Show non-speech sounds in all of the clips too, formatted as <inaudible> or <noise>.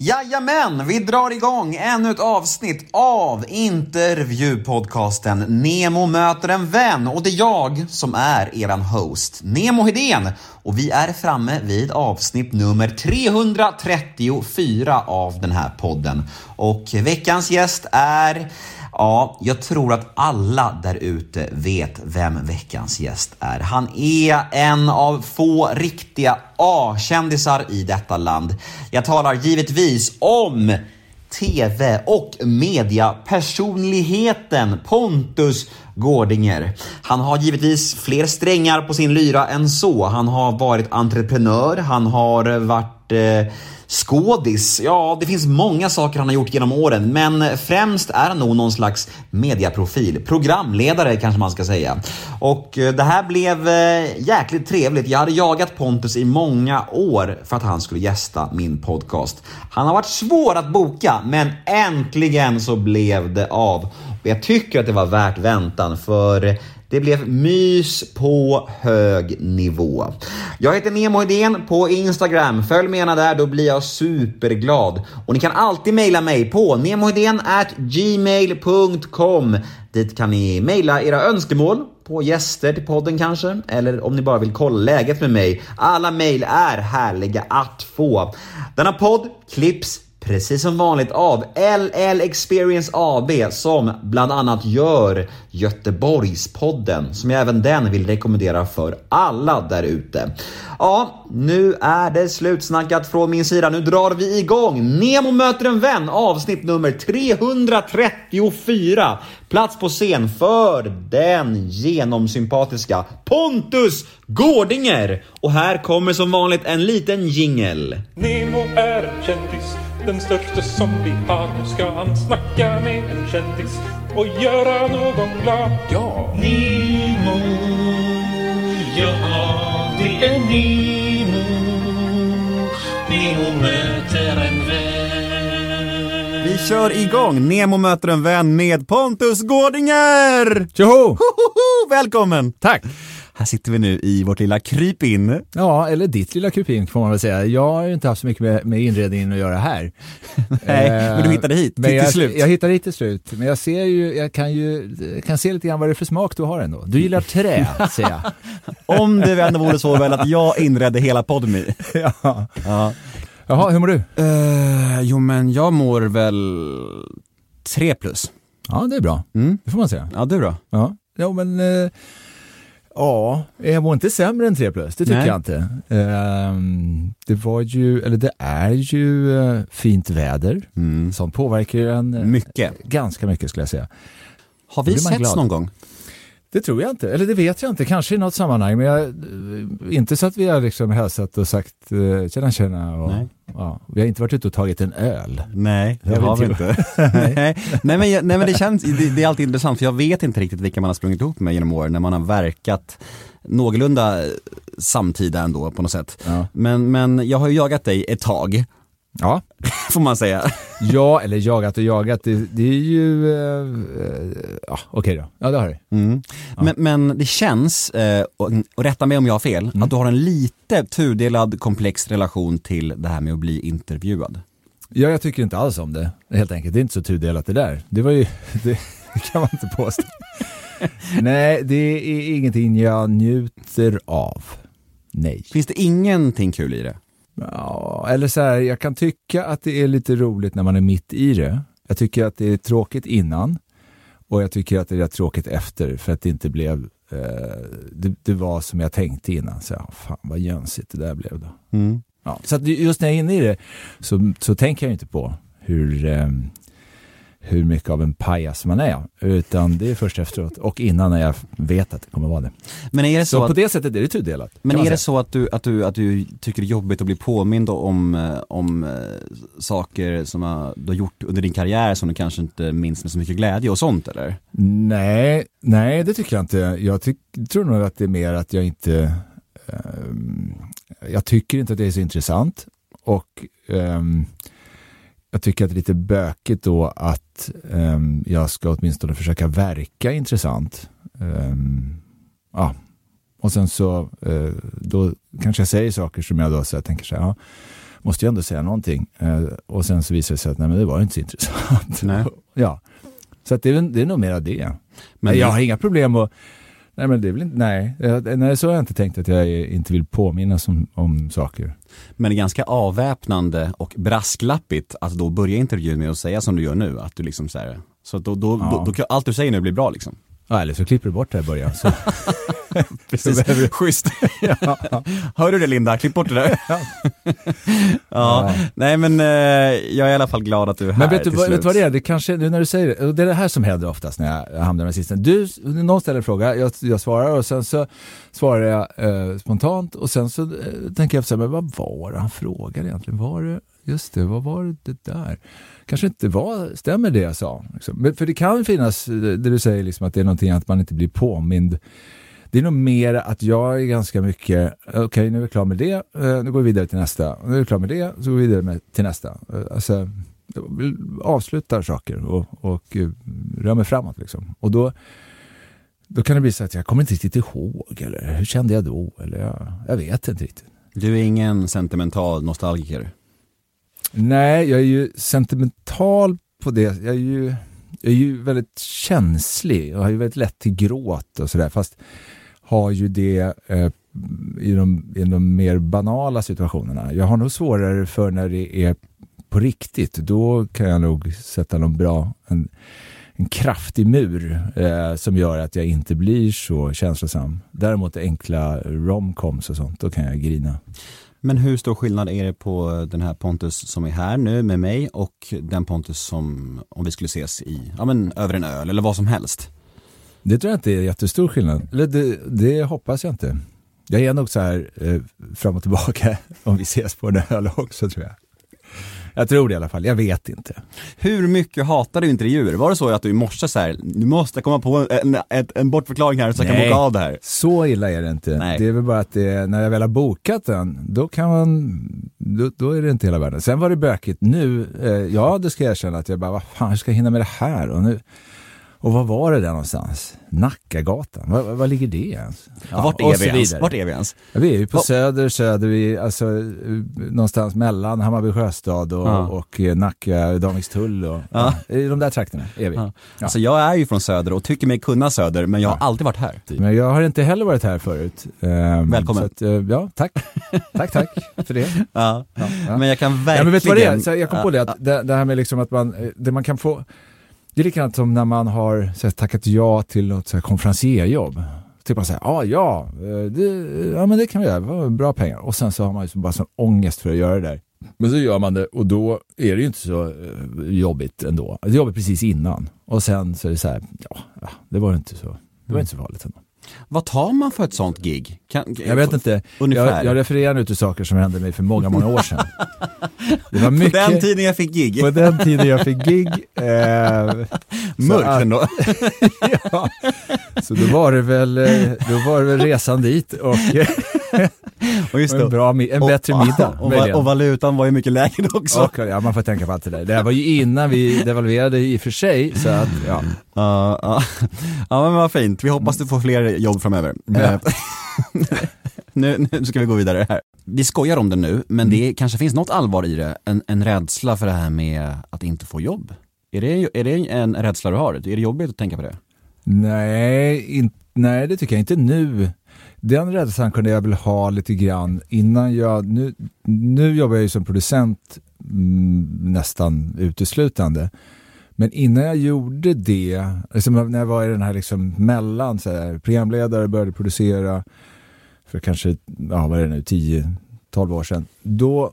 Jajamän, vi drar igång ännu ett avsnitt av intervjupodcasten Nemo möter en vän och det är jag som är eran host, Nemo Hedén. Och vi är framme vid avsnitt nummer 334 av den här podden. Och veckans gäst är Ja, jag tror att alla där ute vet vem veckans gäst är. Han är en av få riktiga A-kändisar i detta land. Jag talar givetvis om TV och mediapersonligheten Pontus Gårdinger. Han har givetvis fler strängar på sin lyra än så. Han har varit entreprenör, han har varit eh, Skådis? Ja, det finns många saker han har gjort genom åren, men främst är han nog någon slags mediaprofil. Programledare kanske man ska säga. Och eh, det här blev eh, jäkligt trevligt. Jag hade jagat Pontus i många år för att han skulle gästa min podcast. Han har varit svår att boka, men äntligen så blev det av. Jag tycker att det var värt väntan, för det blev mys på hög nivå. Jag heter Nemo Idén på Instagram. Följ mig gärna där, då blir jag superglad. Och ni kan alltid mejla mig på gmail.com. Dit kan ni mejla era önskemål på gäster till podden kanske, eller om ni bara vill kolla läget med mig. Alla mejl är härliga att få. Denna podd klipps precis som vanligt av LL Experience AB som bland annat gör Göteborgspodden som jag även den vill rekommendera för alla där ute. Ja, nu är det slutsnackat från min sida. Nu drar vi igång Nemo möter en vän avsnitt nummer 334. Plats på scen för den genomsympatiska Pontus Gårdinger. Och här kommer som vanligt en liten jingel. Nemo är en kändis den största som vi har. Nu ska han snacka med en kändis och göra någon glad. Ja! Nemo, ja det är Nemo. Nemo möter en vän. Vi kör igång Nemo möter en vän med Pontus Gårdinger! Tjoho! Välkommen! Tack! Här sitter vi nu i vårt lilla krypin. Ja, eller ditt lilla krypin får man väl säga. Jag har ju inte haft så mycket med, med inredningen att göra här. <laughs> Nej, men du hittade hit men till, jag, till slut. Jag hittade hit till slut. Men jag ser ju, jag kan ju, kan se lite grann vad det är för smak du har ändå. Du gillar trä, ser jag. <laughs> Om det ändå vore så väl att jag inredde hela Podme. <laughs> ja. Ja. Jaha, hur mår du? Uh, jo men jag mår väl tre plus. Ja, det är bra. Mm. Det får man säga. Ja, du då? Ja, ja men eh, ja, jag mår inte sämre än 3 plus, det tycker Nej. jag inte. Ehm, det var ju, eller det är ju eh, fint väder Mm. som påverkar en eh, Mycket. ganska mycket skulle jag säga. Har vi setts någon gång? Det tror jag inte, eller det vet jag inte, kanske i något sammanhang, men jag, inte så att vi har liksom hälsat och sagt eh, tjena tjena. Och, ja, vi har inte varit ute och tagit en öl. Nej, det har vi inte. <laughs> <laughs> nej. nej, men, jag- nej men det känns, det, det är alltid intressant för jag vet inte riktigt vilka man har sprungit ihop med genom åren när man har verkat någorlunda samtida ändå på något sätt. Ja, Men, men jag har ju jagat dig ett tag, ja. <laughs> får man säga. ja eller jagat och jagat, det, det är ju, eh, eh, ja okej då, ja det har det. Mm. Ja. Men, men det känns, eh, och, och rätta mig om jag har fel, Mm. att du har en lite tudelad komplex relation till det här med att bli intervjuad. Ja, jag tycker inte alls om det, helt enkelt. Det är inte så tudelat det där. Det var ju, det, <laughs> det kan man inte påstå. <laughs> Nej, det är ingenting jag njuter av. Nej. Finns det ingenting kul i det? Ja, eller så här, jag kan tycka att det är lite roligt när man är mitt i det. Jag tycker att det är tråkigt innan och jag tycker att det är tråkigt efter för att det inte blev, eh, det, det var som jag tänkte innan. Så, fan vad jönsigt det där blev då. Mm. Ja, så just när jag är inne i det så, så tänker jag inte på hur, ehm, hur mycket av en pajas man är. Utan det är först efteråt och innan när jag vet att det kommer vara det. Men är det Så, så, på att, det sättet är det tudelat. men är det så att du, att, du, att du tycker det är jobbigt att bli påmind om, eh, om eh, saker som du har gjort under din karriär som du kanske inte minns med så mycket glädje och sånt eller? Nej, nej det tycker jag inte. Jag tyck, tror nog att det är mer att jag inte ehm, jag tycker inte att det är så intressant och ehm, jag tycker att det är lite bökigt då att ehm, jag ska åtminstone försöka verka intressant. Ehm, ja. Och sen så eh, då kanske jag säger saker som jag då så jag tänker så här, ja, måste ju ändå säga någonting. Eh, och sen så visade det sig att nej, men det var inte så intressant. Nej. <laughs> ja. Så att det, är, det är nog mera det. Men jag har inga problem att Nej men det är väl inte, nej. Jag- nej så har jag inte tänkt att jag inte vill påminnas om, om saker. Men det är ganska avväpnande och brasklappigt att då börja intervjun med att säga som du gör nu, att du liksom så här, så då, då, Ja. då, då allt du säger nu bli bra liksom. Ja, eller så klipper du bort det här i början. Så. <laughs> <laughs> Precis, schysst. <laughs> Hör du det Linda? Klipp bort det där. ja. nej men eh, jag är i alla fall glad att du är här Men vet du, vad, vet vad det är? Det kanske, nu när du säger det, det är det här som händer oftast när jag hamnar med sisten. Du, någon ställer en fråga, jag, jag svarar och sen så svarar jag eh, spontant och sen så eh, tänker jag efter, men vad var det han frågade egentligen? Var det, just det, vad var det där? Kanske inte var, stämmer det jag sa? Liksom. Men, för det kan finnas, eh, det du säger liksom att det är någonting att man inte blir påmind. Det är nog mer att jag är ganska mycket, eh, okej nu är vi klar med det, eh, nu går vi vidare till nästa. Nu är vi klar med det, så går vi vidare med, till nästa. Alltså, jag vill- avslutar saker och, och rör mig framåt. Liksom. Och då, då kan det bli så att jag kommer inte riktigt ihåg, eller hur kände jag då? Eller jag, jag vet inte riktigt. Du är ingen sentimental nostalgiker. Nej, jag är ju sentimental på det. Jag är ju, jag är ju väldigt känslig och har ju väldigt lätt till gråt och sådär. Fast har ju det eh, i, de, i de mer banala situationerna. Jag har nog svårare för när det är på riktigt. Då kan jag nog sätta någon bra, en, en kraftig mur eh, som gör att jag inte blir så känslosam. Däremot enkla romcoms och sånt, då kan jag grina. Men hur stor skillnad är det på den här Pontus som är här nu med mig och den Pontus som, om vi skulle ses i, ja men över en öl eller vad som helst? Det tror jag inte är jättestor skillnad. Eller det, det hoppas jag inte. Jag är nog så här eh, fram och tillbaka <laughs> om vi ses på en öl också tror jag. Jag tror det i alla fall, jag vet inte. Hur mycket hatar du intervjuer? Var det så att du i morse så här, du måste komma på en, en, en bortförklaring här så jag kan Nej. boka av det här? Så illa är det inte. Nej. Det är väl bara att det, när jag väl har bokat den, då kan man, då, då är det inte hela världen. Sen var det bökigt nu, eh, ja det ska jag erkänna att jag bara, vad fan, hur ska jag hinna med det här? Och, nu, och vad var det där någonstans? Nackagatan, var, var ligger det ens? Ja, Vart är vi ens? Vart är vi ens? Ja, vi är ju på Vad- Söder, Söder, vi, alltså eh, någonstans mellan Hammarby Sjöstad och, Ja. och eh, Nacka, Danvikstull och ja. i de där trakterna är vi. Ja. Alltså jag är ju från Söder och tycker mig kunna Söder men jag har aldrig varit här. Men jag har inte heller varit här förut. Ehm, Välkommen. Att, eh, ja, tack. tack, tack för det. <laughs> Men jag kan verkligen... Ja, men vet du vad det är? Så jag kom på det, att det, det här med liksom att man, det man kan få, det är likadant som när man har så här, tackat ja till något så här, konferencierjobb. Typ man säger, ah, ja, eh, det, ja men det kan vi göra, det var bra pengar. Och sen så har man ju bara sån ångest för att göra det där. Men så gör man det och då är det ju inte så eh, jobbigt ändå. Det är jobbigt precis innan. Och sen så är det så här, ja, ja, det var inte så, det var inte så farligt ändå. Vad tar man för ett sånt gig? Kan, Jag vet inte, jag, jag refererar nu till saker som hände mig för många, många år sedan. <laughs> Det var På mycket... den tiden jag fick gig. På den tiden jag fick gig. Eh, Mörkt ändå. <laughs> ja. Så då var det väl, eh, då var det väl resan dit och <laughs> Och just en, det. bra, en Och- bättre <laughs> middag. Och, och, möjligen. och valutan var ju mycket lägre också. Och, ja, man får tänka på allt det där. Det här var ju innan vi devalverade i och för sig. Så att, ja. Ja, ja. ja men vad fint, vi hoppas du får fler jobb framöver. Ja. <laughs> Nu, nu ska vi gå vidare här. Vi skojar om det nu, men det kanske finns något allvar i det, en, en rädsla för det här med att inte få jobb. Är det, är det en rädsla du har? Är det jobbigt att tänka på det? Nej, in, nej, det tycker jag inte nu. Den rädslan kunde jag väl ha lite grann innan jag, nu, nu jobbar jag ju som producent mm, nästan uteslutande. Men innan jag gjorde det, liksom när jag var i den här liksom mellan, så här, programledare, började producera för kanske, ja vad är det nu, 10-12 år sedan. Då,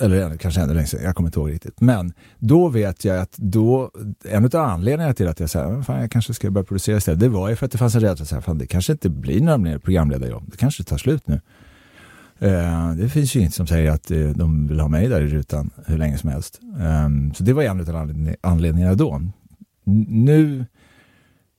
eller kanske ännu längre sedan, jag kommer inte ihåg riktigt. Men då vet jag att då, en av anledningarna till att jag sa, fan jag kanske ska börja producera istället, det var ju för att det fanns en rädsla, att fan det kanske inte blir några mer programledarjobb, det kanske tar slut nu. Eh, det finns ju inget som säger att eh, de vill ha mig där i rutan hur länge som helst. Eh, så det var en av anledning- anledningarna då. N- Nu,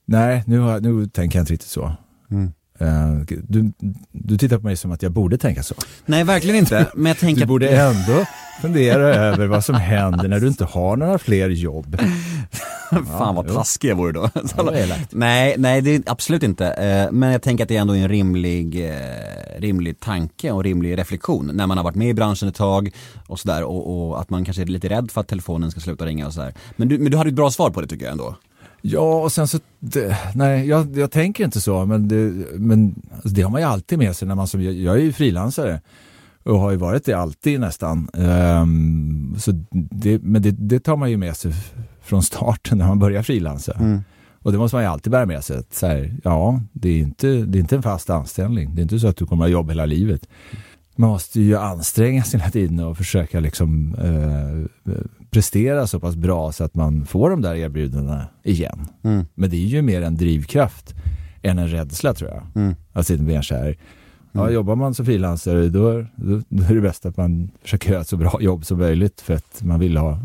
nej, nu, har, nu tänker jag inte riktigt så. Mm. Eh, du, du tittar på mig som att jag borde tänka så. Nej, verkligen inte. Men jag <laughs> tänker Du borde ändå fundera över vad som händer när du inte har några fler jobb. <laughs> Fan vad taskig jag vore då. Ja, nej, nej det är absolut inte. Eh, Men jag tänker att det är ändå en rimlig, eh, rimlig tanke och rimlig reflektion när man har varit med i branschen ett tag och sådär och, och att man kanske är lite rädd för att telefonen ska sluta ringa och sådär. Men du, men du hade ett bra svar på det tycker jag ändå. Ja, och sen så, det, nej, jag, jag tänker inte så, men, det, men alltså, det har man ju alltid med sig när man som, jag, jag är ju frilansare och har ju varit det alltid nästan. Ehm, så det, men det, det tar man ju med sig från starten när man börjar frilansa. Och det måste man ju alltid bära med sig. Så här, ja, det är, inte, det är inte en fast anställning. Det är inte så att du kommer att ha jobb hela livet. Man måste ju anstränga sig hela tiden och försöka liksom, eh, prestera så pass bra så att man får de där erbjudandena igen. Mm. Men det är ju mer en drivkraft än en rädsla tror jag. Mm. Det blir så här, ja, jobbar man som frilansare då, då, då är det bäst att man försöker göra ett så bra jobb som möjligt för att man vill, ha,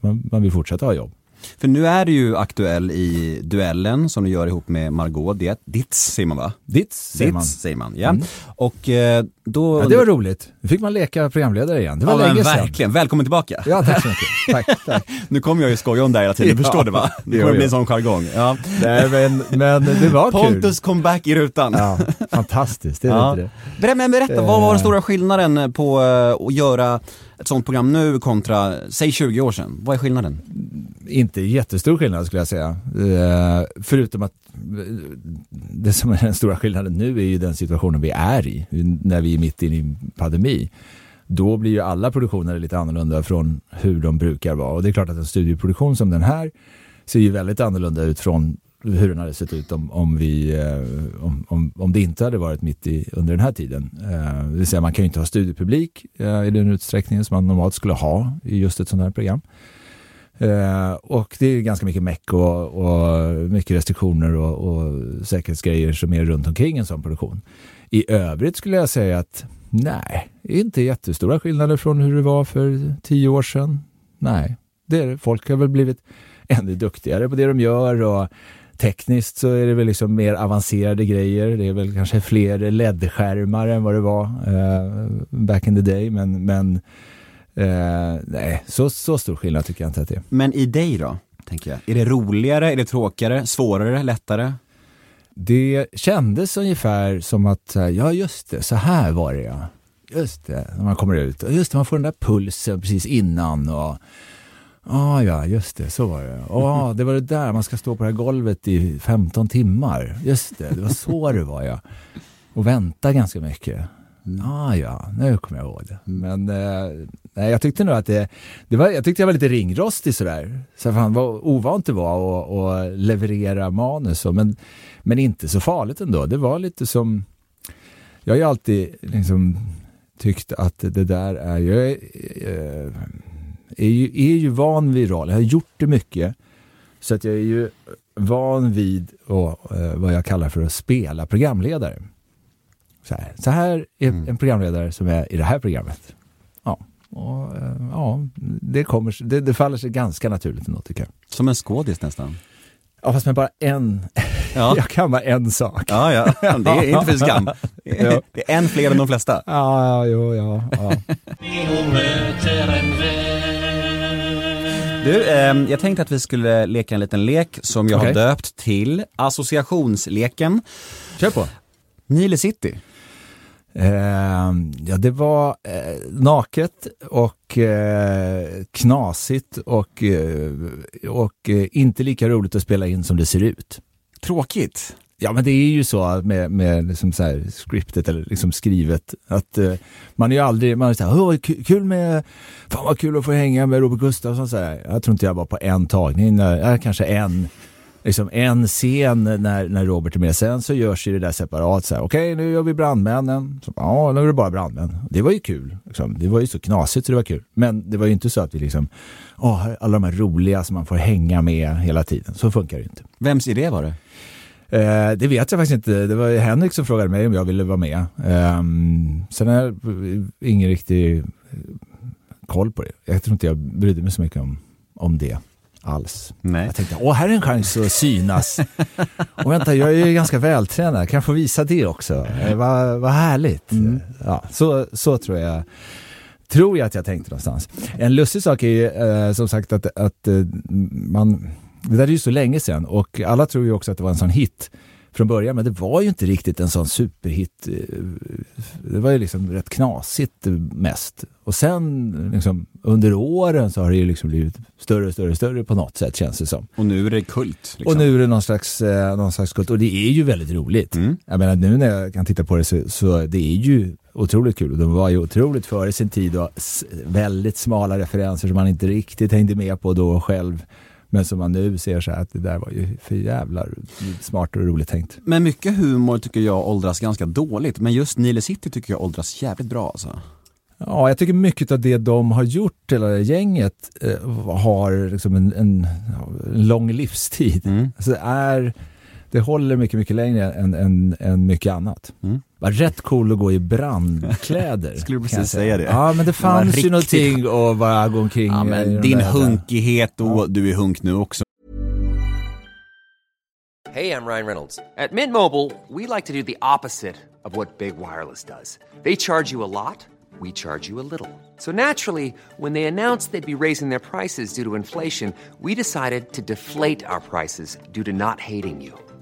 man, man vill fortsätta ha jobb. För nu är du ju aktuell i duellen som du gör ihop med Margot Diet, Ditz säger man va? Ditt säger man. Ditz säger man, ja. Mm. Och eh, då... Ja, det var roligt. Nu fick man leka programledare igen. Det var ja, länge sedan. verkligen, välkommen tillbaka. Ja, tack så mycket. <laughs> Tack, tack. Nu kommer jag ju skoja om det här hela tiden, <laughs> du förstår det va? Det kommer bli en sån jargong. Ja. <laughs> Nej, men, men det var kul. Pontus kom back i rutan. Ja, fantastiskt, det är Ja. det. Men berätta, vad var den Eh. stora skillnaden på eh, att göra ett sånt program nu kontra, säg 20 år sedan? Vad är skillnaden? Inte jättestor skillnad skulle jag säga. Eh, förutom att eh, det som är den stora skillnaden nu är ju den situationen vi är i, när vi är mitt inne i en pandemi. Då blir ju alla produktioner lite annorlunda från hur de brukar vara. Och det är klart att en studioproduktion som den här ser ju väldigt annorlunda ut från hur den hade sett ut om, om, vi, eh, om, om, om det inte hade varit mitt i, under den här tiden. Eh, det vill säga man kan ju inte ha studiepublik eh, i den utsträckningen som man normalt skulle ha i just ett sånt här program. Eh, och det är ganska mycket meck och, och mycket restriktioner och, och säkerhetsgrejer som är runt omkring en sån produktion. I övrigt skulle jag säga att nej, inte jättestora skillnader från hur det var för tio år sedan. Nej, det är, det. folk har väl blivit ännu duktigare på det de gör och tekniskt så är det väl liksom mer avancerade grejer. Det är väl kanske fler LED-skärmar än vad det var eh, back in the day, men, men eh, nej, så, så stor skillnad tycker jag inte att det är. Men i dig då, tänker jag. Är det roligare, är det tråkigare, svårare, lättare? Det kändes ungefär som att, ja just det, så här var det ja. Just det, när man kommer ut. Och Just det, man får den där pulsen precis innan och Ah, ja, just det, så var det. Ah, det var det där, man ska stå på det här golvet i 15 timmar. Just det, det var så det var ja. Och vänta ganska mycket. Ah, ja, nu kommer jag ihåg det. Men eh, nej, jag tyckte nog att det, det var, jag tyckte jag var lite ringrostig sådär. Så fan vad ovant det var att, att leverera manus. Och, men, men inte så farligt ändå. Det var lite som, jag har ju alltid liksom tyckt att det där är, jag eh, är, ju, är ju van vid roll. Jag har gjort det mycket. Så att jag är ju van vid och, eh, vad jag kallar för att spela programledare. Så här, så här är en programledare som är i det här programmet. Ja, och, eh, ja det, kommer, det, det faller sig ganska naturligt ändå tycker jag. Som en skådis nästan. Ja, fast med bara en, Ja. <laughs> jag kan bara en sak. Ja, ja, <laughs> det är inte för skam. Ja. Det är en fler än de flesta. Ja, jo, ja, ja. <laughs> Du, ehm, jag tänkte att vi skulle leka en liten lek som jag Okej. har döpt till associationsleken. Kör på. Nile City. Eh, ja, det var eh, naket och eh, knasigt och, eh, och eh, inte lika roligt att spela in som det ser ut. Tråkigt. Ja, men det är ju så med, med liksom så här scriptet eller liksom skrivet att eh, man är ju aldrig, man är så här, "Åh, kul med, fan vad kul att få hänga med Robert Gustafsson så här. Jag tror inte jag var på en tagning, jag, kanske en, liksom en scen när, när Robert är med. Sen så görs ju det där separat så här, okej nu gör vi brandmännen. Så, ja, nu är det bara brandmän. Det var ju kul. Liksom. Det var ju så knasigt så det var kul. Men det var ju inte så att vi liksom, åh, alla de här roliga som man får hänga med hela tiden. Så funkar det ju inte. Vems idé var det? Eh, det vet jag faktiskt inte. Det var Henrik som frågade mig om jag ville vara med. Um, sen har jag ingen riktig eh, koll på det. Jag tror inte jag brydde mig så mycket om, om det alls. Nej. Jag tänkte, åh här är en chans att synas. <laughs> Och vänta, jag är ju ganska vältränad, kan jag få visa det också? Eh, vad, vad härligt. Ja, så, så tror jag tror jag att jag tänkte någonstans. En lustig sak är ju eh, som sagt att, att eh, man det där är ju så länge sedan och alla tror ju också att det var en sån hit från början, men det var ju inte riktigt en sån superhit. eh, Det var ju liksom rätt knasigt mest. Och sen liksom, under åren så har det ju liksom blivit större och större och större på något sätt känns det som. Och nu är det kult. Liksom. Och nu är det någon slags, eh, någon slags kult och det är ju väldigt roligt. Mm. Jag menar nu när jag kan titta på det så, så det är ju otroligt kul. Och de var ju otroligt före sin tid och väldigt smala referenser som man inte riktigt hängde med på då själv. Men som man nu ser så här att det där var ju för jävla smart och roligt tänkt. Men mycket humor tycker jag åldras ganska dåligt. Men just Nile City tycker jag åldras jävligt bra alltså. Ja, jag tycker mycket av det de har gjort, hela det gänget, eh, har liksom en, en, en lång livstid. Mm. Alltså det, är, det håller mycket, mycket längre än, än, än mycket annat. Mm. var rätt cool att gå i brandkläder. <laughs> Skulle du jag precis säga det? Ja, men det fanns ju riktigt- någonting att bara gå omkring Ja, men din hunkighet och du är hunk nu också. Hey, I'm Ryan Reynolds. At Mint Mobile, we like to do the opposite of what Big Wireless does. They charge you a lot, we charge you a little. So naturally, when they announced they'd be raising their prices due to inflation, we decided to deflate our prices due to not hating you.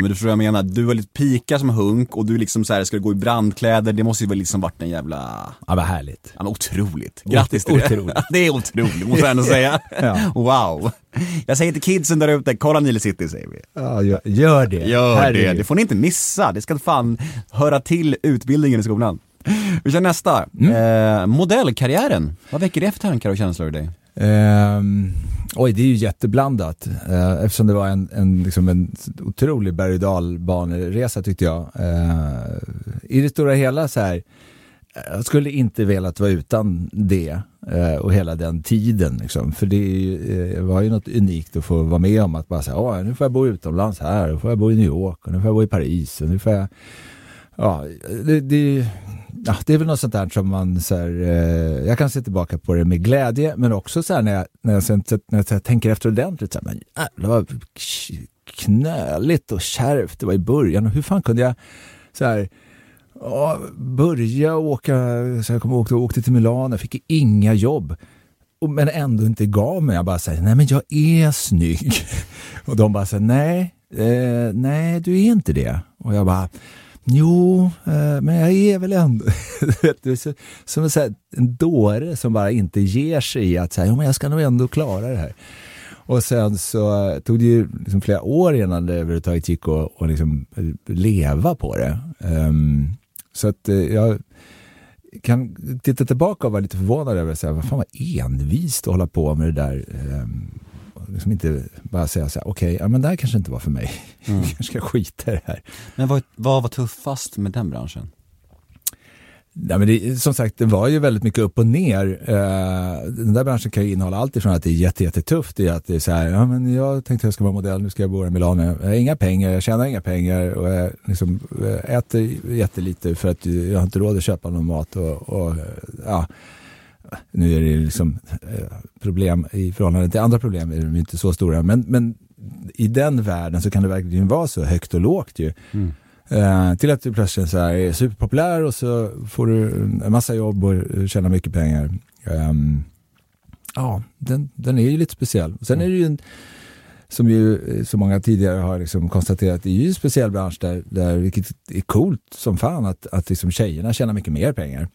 Men du förstår vad jag menar, du har lite pika som hunk och du liksom så här, ska gå i brandkläder, det måste ju väl liksom varit en jävla... Ja, vad härligt. Ja, men otroligt. Grattis till det. Otroligt. <laughs> det är otroligt, måste jag ändå säga. Ja. Wow. Jag säger till kidsen där ute, kolla Nile City säger vi. Ja, gör, gör det. Gör Herregud. det, det får ni inte missa. Det ska fan höra till utbildningen i skolan. Vi kör nästa. Eh, modellkarriären. Vad väcker det för tankar och känslor i dig? Ehm, oj, det är ju jätteblandat. Eh, eftersom det var en, en, liksom en otrolig berg och dalbaneresa tyckte jag. Eh, I det stora hela så här, jag skulle inte velat vara utan det eh, och hela den tiden. Liksom. För det ju, eh, var ju något unikt att få vara med om att bara säga, "Åh, nu får jag bo utomlands här, nu får jag bo i New York, och nu får jag bo i Paris, och nu får jag Ja, det, det, ja, det är väl något sånt där som man så här, eh, jag kan se tillbaka på det med glädje, men också så här när jag, när jag, sen, när jag tänker efter ordentligt, så här, men jävlar vad knöligt och kärvt det var i början och hur fan kunde jag så här, ja, börja åka, så jag kommer ihåg, åkte till Milano, jag fick inga jobb. Och, men ändå inte gav mig. Jag bara säger, nej men jag är snygg. <laughs> Och de bara säger, nej, eh, nej du är inte det. Och jag bara, jo, eh, men jag är väl ändå... <laughs> Som en, så här, en dåre som bara inte ger sig i att säga, ja, men jag ska nog ändå klara det här. Och sen så eh, tog det ju liksom flera år innan det överhuvudtaget gick att och liksom eh, leva på det. Um, så att jag kan titta tillbaka och vara lite förvånad över att säga vad fan var envist att hålla på med det där. um, liksom inte bara säga så här, okej, ja, men det här kanske inte var för mig. <laughs> jag kanske ska skita i det här. Men vad, vad var tuffast med den branschen? Nej, men det, som sagt, det var ju väldigt mycket upp och ner. Eh, den där branschen kan ju innehålla allt ifrån att det är jätte, jättetufft i att det är så här, ja men jag tänkte jag ska vara modell, nu ska jag bo i Milano. Jag har inga pengar, jag tjänar inga pengar och jag liksom, eh, äter jättelite för att jag har inte råd att köpa någon mat och, och ja, nu är det liksom eh, problem i förhållande till andra problem är de inte så stora, men, men i den världen så kan det verkligen vara så högt och lågt ju. Eh, till att du plötsligt så här är superpopulär och så får du en massa jobb och tjänar mycket pengar. Ehm, ja, den, den är ju lite speciell. Sen är det ju en, som ju eh, så många tidigare har liksom konstaterat, det är ju en speciell bransch där, där vilket är coolt som fan att, att liksom tjejerna tjänar mycket mer pengar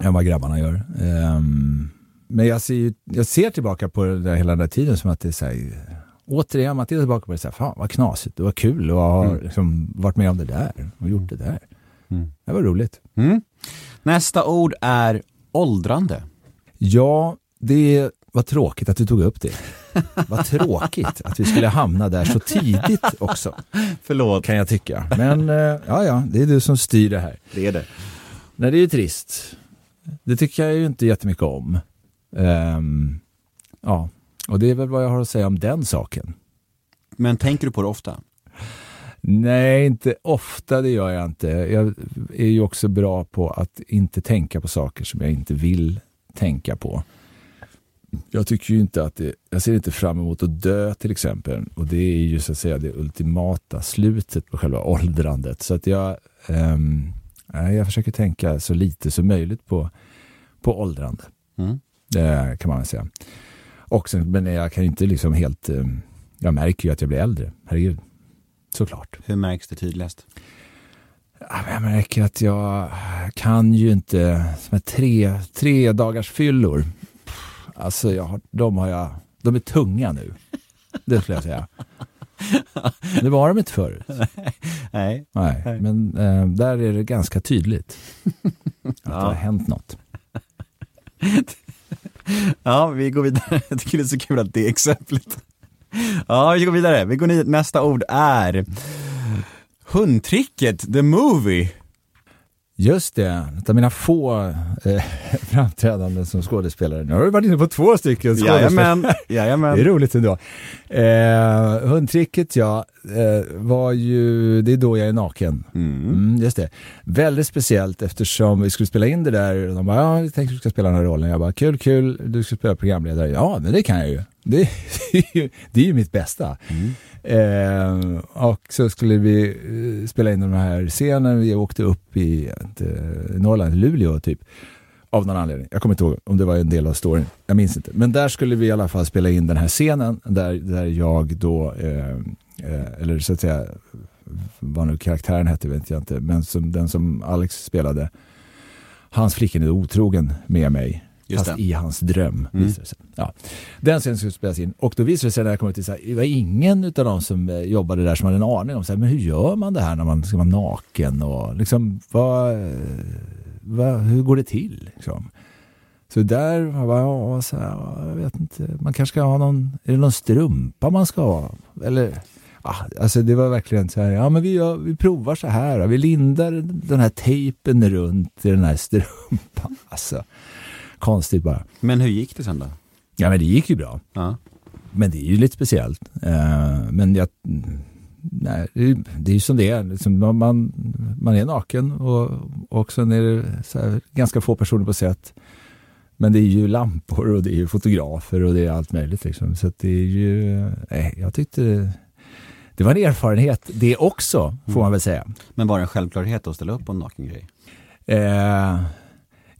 än vad grabbarna gör. Ehm, men jag ser, jag ser tillbaka på det där, hela den där tiden som att det är så här, återigen, man tittar tillbaka på det så här, fan vad knasigt, det var kul att ha liksom, varit med om det där och gjort det där. Det var roligt. Mm. Nästa ord är åldrande. Ja, det var tråkigt att du tog upp det. <laughs> Vad tråkigt att vi skulle hamna där så tidigt också, Förlåt. kan jag tycka. Men eh, ja, ja, det är du som styr det här. Det är det. Nej, det är ju trist. Det tycker jag ju inte jättemycket om. Ehm, ja, och det är väl vad jag har att säga om den saken. Men tänker du på det ofta? Nej, inte ofta, det gör jag inte. Jag är ju också bra på att inte tänka på saker som jag inte vill tänka på. jag tycker ju inte att det, jag ser inte fram emot att dö till exempel. Och det är ju så att säga det ultimata slutet på själva åldrandet. Så att jag, ehm, nej, jag försöker tänka så lite som möjligt på, på åldrande. Mm. Det kan man väl säga. Och sen, men jag kan ju inte liksom helt, ehm, jag märker ju att jag blir äldre, herregud. Såklart. Hur märks det tydligast? Jag märker att jag kan ju inte, som är tre, tre dagars fyllor. Alltså jag de har jag, de är tunga nu. Det skulle jag säga. Det var de inte förut. <laughs> Nej. Nej, men eh, där är det ganska tydligt <laughs> att det har hänt något. <laughs> Ja, vi går vidare. Jag tycker det är så kul att det är exemplet. Ja, vi går vidare. Vi går ner. Nästa ord är hundtricket, the movie. Just det, ett av mina få eh, <laughs> framträdanden som skådespelare. Nu har du varit inne på två stycken skådespelare. Jajamän, <laughs> Det är jajamän. roligt ändå. Eh, hundtricket ja, eh, var ju, det är då jag är naken. Mm, just det. Väldigt speciellt eftersom vi skulle spela in det där. De bara, ja, jag tänkte du ska spela den här rollen. Jag bara, kul, kul, du ska spela programledare. Ja, men det kan jag ju. Det, <laughs> är ju- det är ju mitt bästa. Eh, och så skulle vi eh, spela in den här scenen. Vi åkte upp i eh, Norrland, Luleå typ. Av någon anledning. Jag kommer inte ihåg om det var en del av storyn. Jag minns inte. Men där skulle vi i alla fall spela in den här scenen där, där jag då, eh, eh, eller så att säga, vad nu karaktären hette vet jag inte, men som, den som Alex spelade, hans flickvän är otrogen med mig. Just fast det. i hans dröm. Visade det sig. Ja. Den scenen skulle spelas in och då visade det sig när jag kom så här, det var ingen av de som eh, jobbade där som hade en aning om så här, men hur gör man det här när man ska vara naken och liksom vad, eh, vad, hur går det till? Liksom? Så där jag bara, ja, så här, ja, jag vet inte, man kanske ska ha någon, är det någon strumpa man ska ha? Eller, ja, alltså det var verkligen så här, ja men vi, gör, vi provar så här, vi lindar den här tejpen runt i den här <laughs> strumpan. Alltså, konstigt bara. Men hur gick det sen då? Ja men det gick ju bra. Ja. Men det är ju lite speciellt. Eh, men jag, nej, det är- ju som det är. Liksom, man- man, är naken och, och sen är det ganska få personer på set. Men det är ju lampor och det är ju fotografer och det är allt möjligt. Liksom. Så det är ju, nej, jag tyckte det, det var en erfarenhet det också, får man väl säga. Men var det en självklarhet att ställa upp på en naken grej? Eh,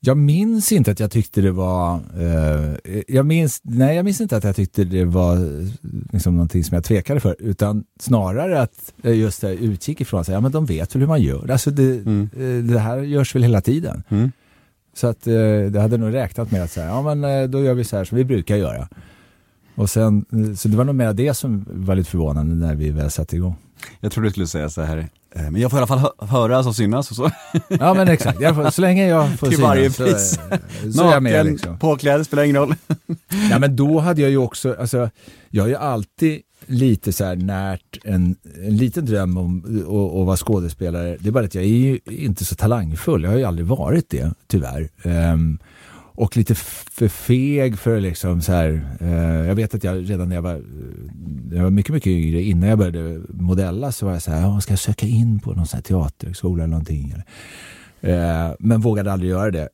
jag minns inte att jag tyckte det var... Eh, jag, minns, nej, jag minns inte att jag tyckte det var liksom, någonting som jag tvekade för. Utan snarare att eh, just det utgick ifrån att ja, men de vet väl hur man gör. Alltså det, eh, det här görs väl hela tiden. Mm. Så att eh, det hade nog räknat med att säga, ja men eh, då gör vi så här som vi brukar göra. Och sen, så det var nog mer det som var lite förvånande när vi väl satte igång. Jag trodde du skulle säga så här, eh, men jag får i alla fall hö- höras och synas och så. Ja men exakt, får, så länge jag får Till synas varje så, pris. så är jag med Naken, liksom. påklädd, spelar ingen roll. <laughs> Ja, men då hade jag ju också, alltså, jag har ju alltid lite så här närt en, en liten dröm om att vara skådespelare. Det är bara att jag är ju inte så talangfull. Jag har ju aldrig varit det, tyvärr. Ehm, och lite för feg för liksom så här, eh, jag vet att jag redan när jag var, jag var mycket, mycket yngre, innan jag började modella så var jag så här, ska jag söka in på någon sån här teaterskola eller någonting? Eller? Eh, men vågade aldrig göra det.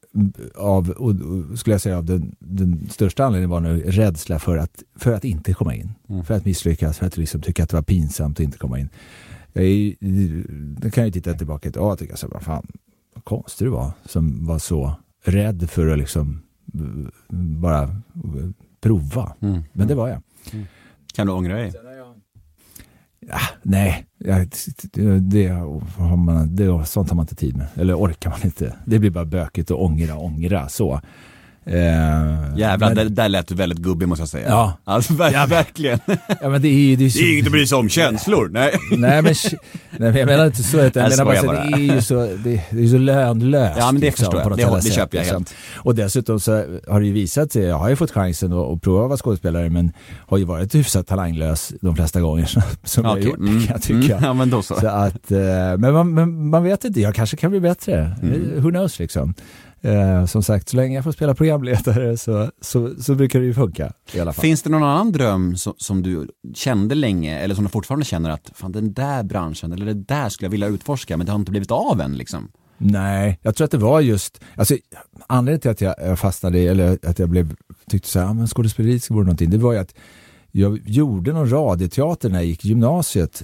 Av, och, och, skulle jag säga av den, den största anledningen var nog rädsla för att, för att inte komma in. För att misslyckas, för att liksom tycka att det var pinsamt att inte komma in. Jag är, det kan jag ju titta tillbaka till och tycka så vad fan, vad konstig du var som var så rädd för att liksom eh, bara eh, prova. Mm. Men det var jag. Kan du ångra dig? Ja, nej, jag, det, det, har man, det, sånt har man inte tid med. Eller orkar man inte. Det blir bara bökigt att ångra, ångra så. Eh, Jävlar, men, där, där lät du väldigt gubbig måste jag säga. Ja. Alltså ver- verkligen. <laughs> ja, men det är. Det är, så, Det är inget att bry sig om känslor, nej. <laughs> nej, men, nej, men jag menar inte så. Utan jag Jag menar bara, bara. det är ju så, det, det är så lönlöst. Ja, men det liksom, förstår jag. Det- det köper jag liksom. helt. Och dessutom så har det ju visat sig, jag har ju fått chansen att, att prova att vara skådespelare men har ju varit hyfsat talanglös de flesta gånger som, som jag har gjort, mm, kan jag tycka. mm, <laughs> ja, men då så. Så att, eh, men, man, men man vet inte, jag kanske kan bli bättre. Mm. Who knows liksom. Eh, som sagt, så länge jag får spela programledare så, så, så brukar det ju funka i alla fall. Finns det någon annan dröm som, som du kände länge, eller som du fortfarande känner att fan den där branschen, eller det där skulle jag vilja utforska, men det har inte blivit av än liksom? Nej, jag tror att det var just, alltså anledningen till att jag, fastnade, i- eller att jag blev, tyckte så här, ah, men skådespeleri vore någonting, det var ju att jag gjorde någon radioteater när jag gick i gymnasiet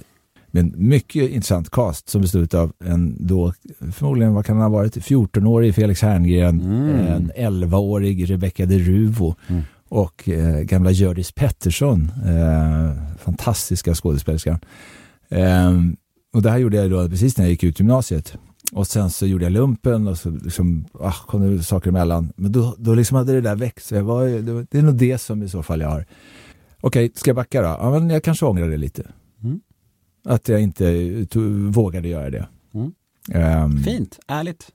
med en mycket intressant cast som bestod av en då, förmodligen vad kan han ha varit, 14-årig Felix Herngren, en 11-årig Rebecca de Ruvo och eh, gamla Hjördis Pettersson, eh, fantastiska skådespelerskan. Ehm, och det här gjorde jag då precis när jag gick ut gymnasiet. Och sen så gjorde jag lumpen och så liksom, ah, kom det saker emellan. Men då, då liksom hade det där växt. Så jag var, det, var- det är nog det som i så fall jag har. Okej, ska jag backa då? Ja, men jag kanske ångrar det lite. Att jag inte to- vågade göra det. Mm. Ehm, Fint, ärligt.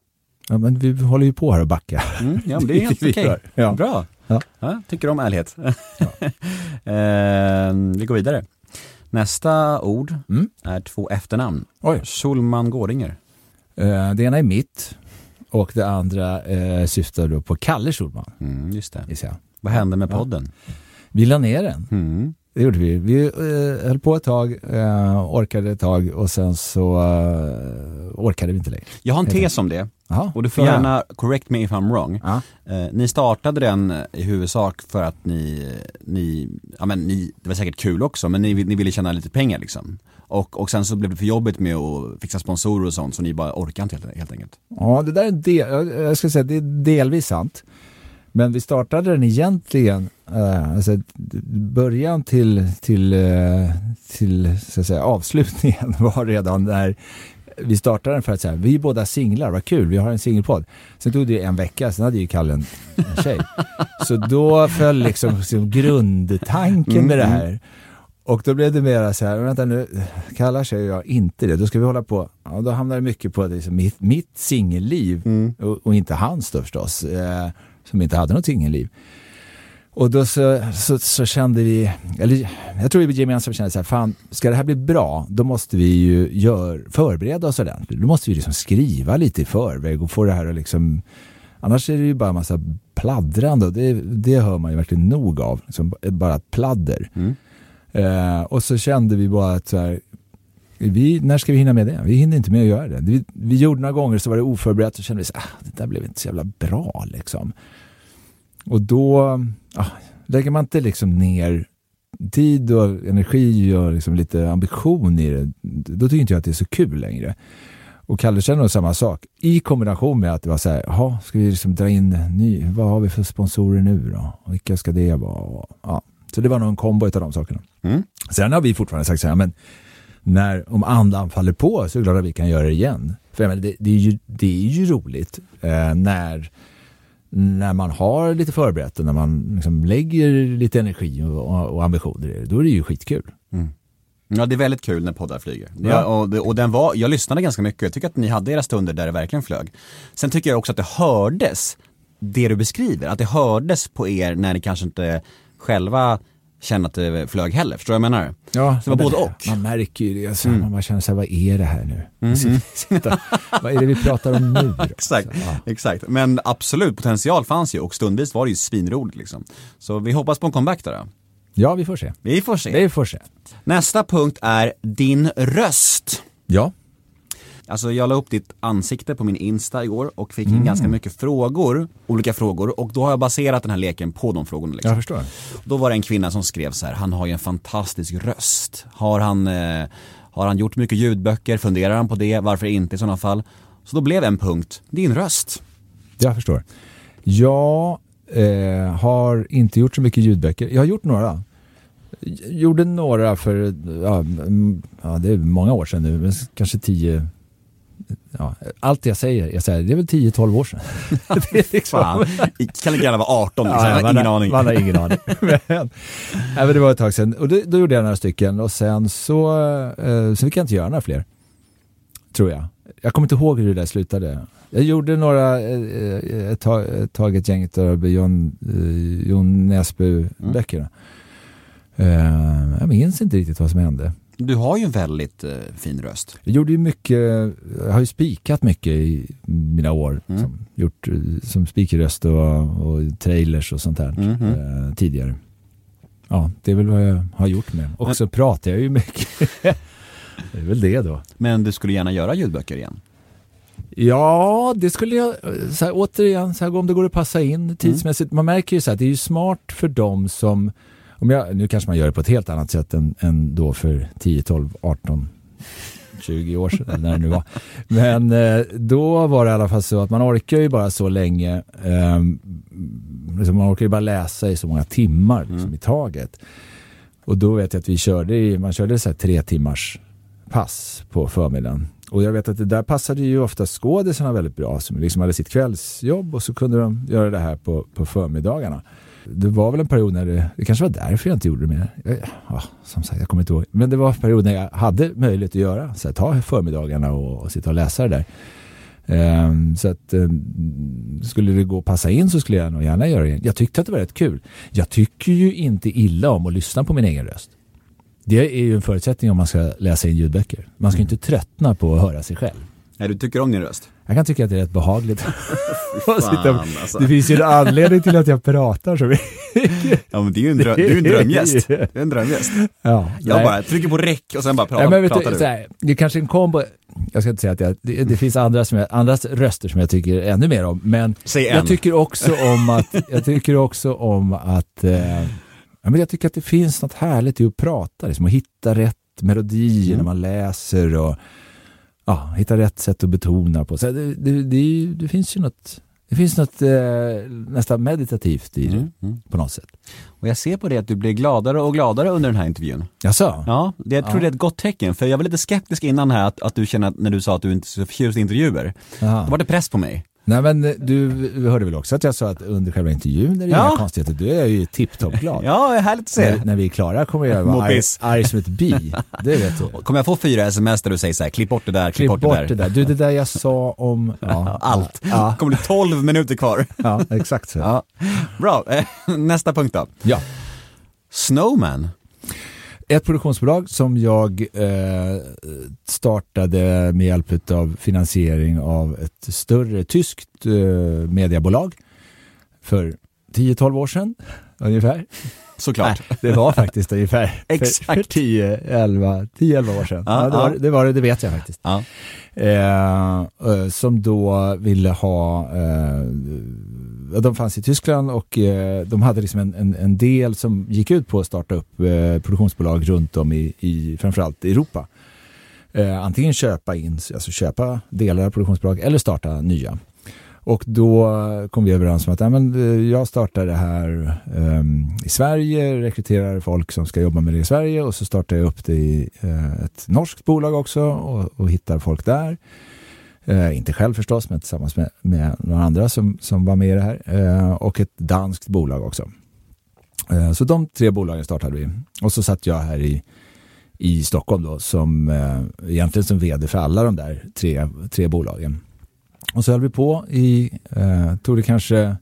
ja, men vi håller ju på här och backa. Mm, ja, men det är <laughs> helt okej. gör, ja. Bra. Ja. Ja, tycker om ärlighet. <laughs> eh, vi går vidare. Nästa ord Mm. är två efternamn. Oj. Schulman Gårdinger. Eh, det ena är mitt och det andra eh, syftar då på Kalle Schulman. Mm, just det. Vad hände med podden? Vi la ner den. Mm. Det gjorde vi. Vi eh, höll på ett tag, eh, orkade ett tag och sen så eh, orkade vi inte längre. Jag har en tes om det Jaha, och du får gärna correct me if I'm wrong. Eh, ni startade den eh, i huvudsak för att ni, ni, ja men ni, det var säkert kul också, men ni, ni ville tjäna lite pengar liksom. Och, och sen så blev det för jobbigt med att fixa sponsorer och sånt så ni bara orkar inte helt, helt enkelt. Ja, det där är del, jag- jag ska säga det är delvis sant. Men vi startade den egentligen, eh, alltså början till, till, eh, till så att säga, avslutningen <laughs> var redan där vi startade den för att säga, vi är båda singlar, vad kul, vi har en singelpodd. Sen tog det en vecka, sen hade ju Kalle en, en tjej. <laughs> Så då föll liksom, liksom grundtanken med det här. Och då blev det mera så här, vänta nu, kallar sig jag inte det, då ska vi hålla på, ja, då hamnar det mycket på liksom mitt, mitt singelliv och, och inte hans då förstås, eh, som inte hade något singelliv. Och då så, så, så kände vi, eller jag tror vi gemensamt kände så här, fan, ska det här bli bra, då måste vi ju gör, förbereda oss ordentligt. Då måste vi liksom skriva lite i förväg och få det här att liksom, annars är det ju bara en massa pladdrande och det, det hör man ju verkligen nog av, liksom, bara pladder. Eh, och så kände vi bara att så här, vi, när ska vi hinna med det? Vi hinner inte med att göra det. Vi, vi gjorde några gånger så var det oförberett och kände vi så ah, det där blev inte så jävla bra liksom. Och då ah, lägger man inte liksom ner tid och energi och liksom lite ambition i det, då tycker inte jag att det är så kul längre. Och Kalle känner nog samma sak. I kombination med att det var så här, jaha, ska vi liksom dra in ny, vad har vi för sponsorer nu då? Och vilka ska det vara? Och, ja. Så det var nog en kombo av de sakerna. Mm. Sen har vi fortfarande sagt så här, men när, om andan faller på så är det klart att vi kan göra det igen. För menar, det, det, är ju, det är ju roligt eh, när, när man har lite förberett och när man liksom lägger lite energi och, och, ambitioner i det. Då är det ju skitkul. Ja det är väldigt kul när poddar flyger. Ja. Och, och den var, jag lyssnade ganska mycket, jag tycker att ni hade era stunder där det verkligen flög. Sen tycker jag också att det hördes, det du beskriver, att det hördes på er när ni kanske inte själva kände att det flög heller, förstår du vad jag menar? Ja, det var både och. Man märker ju det. Alltså, Man bara känner så här, vad är det här nu? Sitta, vad är det vi pratar om nu? <laughs> Exakt, Så, ja. exakt. Men absolut, potential fanns ju och stundvis var det ju svinroligt liksom. Så vi hoppas på en comeback där då. ja, vi får se. Vi får se. Vi får se. Nästa punkt är din röst. Ja. Alltså jag la upp ditt ansikte på min Insta igår och fick in ganska mycket frågor, olika frågor och då har jag baserat den här leken på de frågorna. Liksom. Jag förstår. Då var det en kvinna som skrev så här, han har ju en fantastisk röst. Har han, eh, har han gjort mycket ljudböcker? Funderar han på det? Varför inte i sådana fall? Så då blev en punkt, din röst. Jag förstår. Jag eh, har inte gjort så mycket ljudböcker. Jag har gjort några. Gjorde några för, ja, mm, ja, det är många år sedan nu, men kanske tio, ja, allt jag säger, jag säger, det är väl 10-12 år sedan. <laughs> det är liksom, Fan, kan lika gärna vara 18 liksom. har man ingen har- aning. Man har ingen aning. <laughs> men, nej, men det var ett tag sedan. Och då, då gjorde jag några stycken och sen så, eh, så fick jag inte göra några fler. Tror jag. Jag kommer inte ihåg hur det där slutade. Jag gjorde några, eh, eh, ett tag ett, tag ett gäng av John, eh, Jon Näsby-böckerna. Eh, jag minns inte riktigt vad som hände. Du har ju en väldigt eh, fin röst. Jag gjorde ju mycket, jag har ju spikat mycket i mina år. Mm. Som, gjort eh, som speakerröst och, och trailers och sånt där Mhm. eh, tidigare. Ja, det är väl vad jag har gjort med. Och så pratar jag ju mycket. <laughs> det är väl det då. Men du skulle gärna göra ljudböcker igen. Ja, det skulle jag, så här, återigen, så här, om det går att passa in tidsmässigt. Man märker ju så här, det är ju smart för dem som, om jag, nu kanske man gör det på ett helt annat sätt än, än då för 10, 12, 18, 20 år sedan, när det nu var. Men eh, då var det i alla fall så att man orkar ju bara så länge, eh, liksom man orkar ju bara läsa i så många timmar liksom, i taget. Och då vet jag att vi körde, i, man körde så här tre timmars pass på förmiddagen. Och jag vet att det där passade ju ofta skådisarna väldigt bra som liksom hade sitt kvällsjobb och så kunde de göra det här på, på förmiddagarna. Det var väl en period när det, det kanske var därför jag inte gjorde det mer. Jag, ja, som sagt, jag kommer inte ihåg. Men det var en period när jag hade möjlighet att göra, så här, ta förmiddagarna och, och sitta och läsa det där. Um, så att um, skulle det gå att passa in så skulle jag nog gärna göra det. igen. Jag tyckte att det var rätt kul. Jag tycker ju inte illa om att lyssna på min egen röst. Det är ju en förutsättning om man ska läsa in ljudböcker. Man ska inte tröttna på att höra sig själv. Nej, du tycker om din röst? Jag kan tycka att det är rätt behagligt. <laughs> <laughs> Fan, alltså. Det finns ju en anledning till att jag pratar så mycket. Ja men det är ju en, dröm, du är en drömgäst. Du är en drömgäst. Ja, Jag nej. bara trycker på räck och sen bara pratar, Ja, men vet pratar du, här, det är kanske en kombo. Jag ska inte säga att jag, det, det finns andra, som jag, andra röster som jag tycker ännu mer om. Men Säg en. jag tycker också om att, jag tycker också om att, eh, ja, men jag tycker att det finns något härligt i att prata, liksom, att hitta rätt melodi Mm. när man läser och ja, hitta rätt sätt att betona på. Så det, det, det, det finns ju något, det finns något eh, nästan meditativt i det Mm, mm. på något sätt. Och jag ser på det att du blir gladare och gladare under den här intervjun. Jaså? Ja, det, jag tror Ja. det är ett gott tecken. För jag var lite skeptisk innan här att, att du känner att när du sa att du inte är så förtjust i intervjuer. Jaha. Då var det press på mig. Nej men eh, du hörde väl också att jag sa att under själva intervjun är det Ja. inga konstigheter. Du är ju tipptopp glad. <laughs> Ja, är härligt att se. när, när vi är klara kommer jag vara arg, arg som ett bi. Det vet du. Kommer jag få fyra sms där du säger så här, klipp bort det där, klipp, Klipp bort, bort det det där. där. Du, det där jag sa om... <laughs> Ja, Allt. Ja, Kommer det 12 minuter kvar. ja exakt så. Ja. Bra, Eh, nästa punkt då. Ja. Snowman. Ett produktionsbolag som jag eh, startade med hjälp av finansiering av ett större tyskt eh, mediebolag för 10-12 år sedan ungefär. Såklart. Nej, det var faktiskt ungefär <laughs> för- Exakt. för 10-11 10-11 år sedan. Ja, Ja, det, var, ja. det var det, det vet jag faktiskt. Ja. Eh, eh, som då ville ha, eh, de fanns i Tyskland och eh, de hade liksom en, en, en del som gick ut på att starta upp eh, produktionsbolag runt om i, i framförallt Europa. Eh, antingen köpa in, alltså köpa delar av produktionsbolag eller starta nya. Och då kom vi överens om att äh, men, eh, jag startar det här ehm, i Sverige, rekryterar folk som ska jobba med det i Sverige och så startar jag upp det i eh, ett norskt bolag också och, och hittar folk där. Eh, inte själv förstås, men tillsammans med, med några andra som, som var med i det här. Eh, och ett danskt bolag också. Eh, så de tre bolagen startade vi. Och så satt jag här i, i Stockholm då, som eh, egentligen som vd för alla de där tre, tre bolagen. Och så höll vi på i, eh, tog det kanske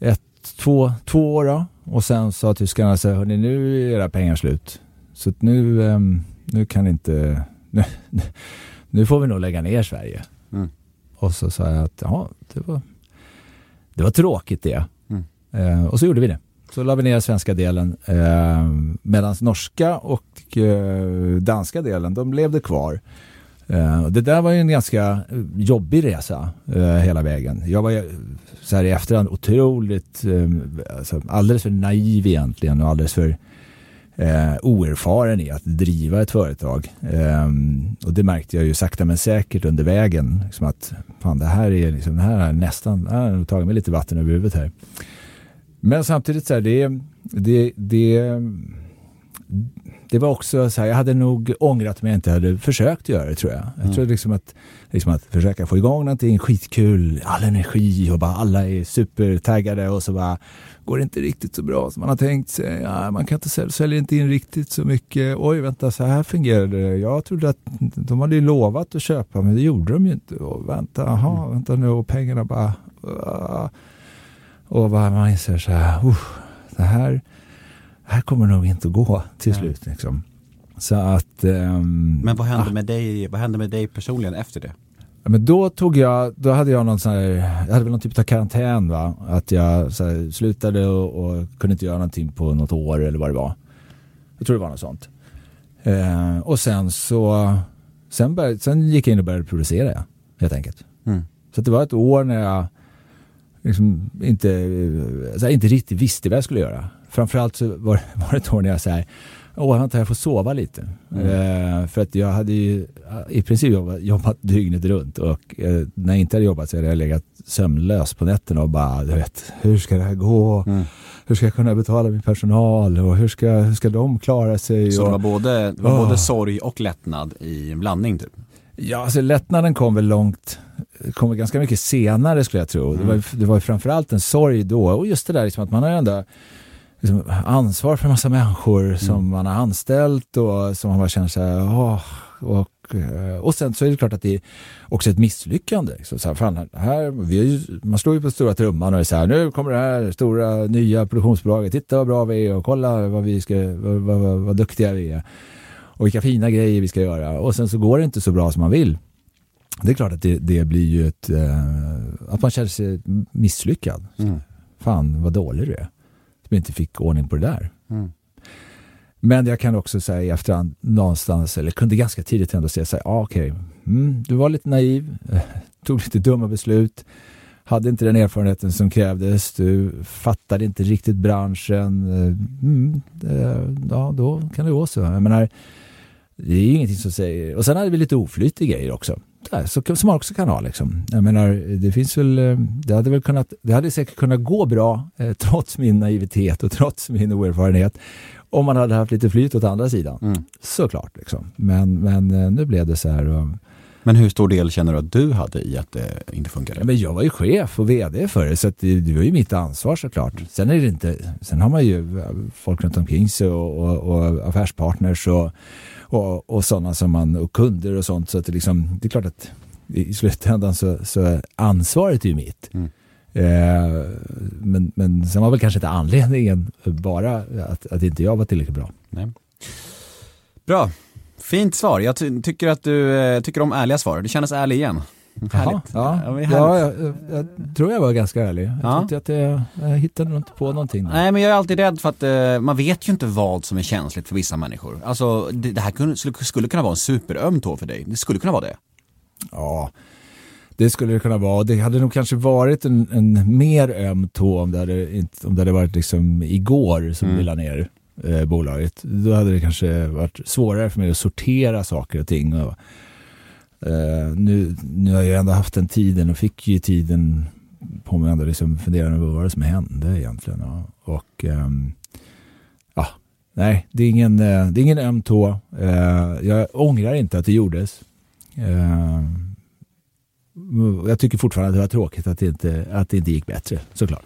ett, två, två år då. Och sen sa tyskarna så här, hörni nu är era pengar slut. Så att nu, ehm, nu kan inte, <laughs> nu, nu får vi nog lägga ner Sverige. Mm. Och så sa jag att ja, det var, det var tråkigt det. Mm. Eh, och så gjorde vi det. Så la vi ner svenska delen eh, medan norska och eh, danska delen, de levde kvar. Eh, det där var ju en ganska eh, jobbig resa eh, hela vägen. Jag var så här i efterhand otroligt, eh, alltså, alldeles för naiv egentligen och alldeles för eh, oerfaren i att driva ett företag. Eh, och det märkte jag ju sakta men säkert under vägen. Liksom att fan, det här är liksom, det här är nästan, här har tagit mig lite vatten över huvudet här. Men samtidigt så här, det, det, det, det var också så här, jag hade nog ångrat mig jag inte hade försökt göra det tror jag. Jag tror liksom att, liksom att försöka få igång någonting skitkul, all energi och bara alla är supertaggade och så bara går det inte riktigt så bra som man har tänkt sig. Ja, man kan inte sälja, säljer inte in riktigt så mycket. Oj, vänta, så här fungerade det. Jag trodde att de hade lovat att köpa, men det gjorde de ju inte. Och vänta, aha, vänta nu, och pengarna bara... Uh, och bara man inser så här, uh, det här, här kommer nog inte att gå till slut. Liksom. Så att... ehm, Men vad hände, ah. med dig, vad hände med dig personligen efter det? Ja, men då tog jag, då hade jag någon sån här, jag hade väl någon typ av karantän va. Att jag här, slutade och, och kunde inte göra någonting på något år eller vad det var. Jag tror det var något sånt. Eh, och sen så, sen, började, sen gick jag in och började producera. helt enkelt. Mm. Så det var ett år när jag liksom inte, alltså inte riktigt visste vad jag skulle göra. Framförallt så var, <laughs> var det år när jag så här, åh vänta jag får sova lite. Mm. Eh, för att jag hade ju i princip jobbat, jobbat <laughs> dygnet runt och eh, när jag inte hade jobbat så hade jag legat sömnlös på nätterna och bara, du vet, hur ska det här gå? Mm. Hur ska jag kunna betala min personal och hur ska, hur ska de klara sig? Så och, det var, både, det var Åh. både sorg och lättnad i en blandning typ? Ja, alltså lättnaden kom väl långt, kom ganska mycket senare skulle jag tro. Det var, ju- det var ju framförallt en sorg då och just det där liksom att man har ändå liksom, ansvar för en massa människor som man har anställt och som man bara känner så här, åh, och, eh, och sen så är det klart att det är också ett misslyckande. Så så här, fan, här, vi man slår ju på stora trumman och är så här, nu kommer det här stora nya produktionsbolaget, titta vad bra vi är och kolla vad, vi ska, vad, vad, vad, vad duktiga vi är och vilka fina grejer vi ska göra och sen så går det inte så bra som man vill. Det är klart att det, det blir ju ett, eh, att man känner sig misslyckad. Mm. Fan vad dålig du är. Som inte fick ordning på det där. Mm. Men jag kan också säga i efterhand någonstans, eller kunde ganska tidigt ändå säga så här, ah, okej, mm, du var lite naiv, eh, <laughs> tog lite dumma beslut, hade inte den erfarenheten som krävdes, du fattade inte riktigt branschen, eh, mm, det, ja då kan det gå så. Jag menar, det är ju ingenting som säger, och sen hade vi lite oflyt i grejer också. Där, så, som man också kan ha liksom. Jag menar, det finns väl, eh, det hade väl kunnat, det hade säkert kunnat gå bra eh, trots min naivitet och trots min oerfarenhet om man hade haft lite flyt åt andra sidan. Mm. Såklart liksom. Men, men eh, nu blev det så här. Och, Men hur stor del känner du att du hade i att det inte funkade? Ja, men jag var ju chef och vd för det så det, det var ju mitt ansvar såklart. Sen är det inte, sen har man ju folk runt omkring sig och, och, och affärspartners och, och, och sådana som man, och kunder och sånt så att det liksom, det är klart att i slutändan så, så är ansvaret ju mitt. Mm. Eh, men, men sen var väl kanske inte anledningen bara att, att inte jag var tillräckligt bra. Nej. Bra, fint svar. Jag ty- tycker att du eh, tycker om ärliga svar. Du kändes ärlig igen. Härligt. Ja, Ja, ja, jag, jag, tror jag var ganska ärlig. Jag Ja. att jag, jag hittade nog inte på någonting. där. Nej men jag är alltid rädd för att eh, man vet ju inte vad som är känsligt för vissa människor. Alltså det, det här kunde, skulle, skulle kunna vara en superöm tå för dig. Det skulle kunna vara det. Ja, det skulle det kunna vara. Det hade nog kanske varit en, en mer öm tå om det hade, inte, om det hade varit liksom igår som Mm. vi la ner eh, bolaget. Då hade det kanske varit svårare för mig att sortera saker och ting. Och, eh, nu, nu har jag ändå haft den tiden och fick ju tiden på mig ändå liksom fundera över vad det som hände egentligen. Ja. Och ehm, ja, nej, det är ingen, eh, det är ingen öm tå. Eh, jag ångrar inte att det gjordes. Eh, jag tycker fortfarande att det var tråkigt att det inte, att det inte gick bättre, såklart.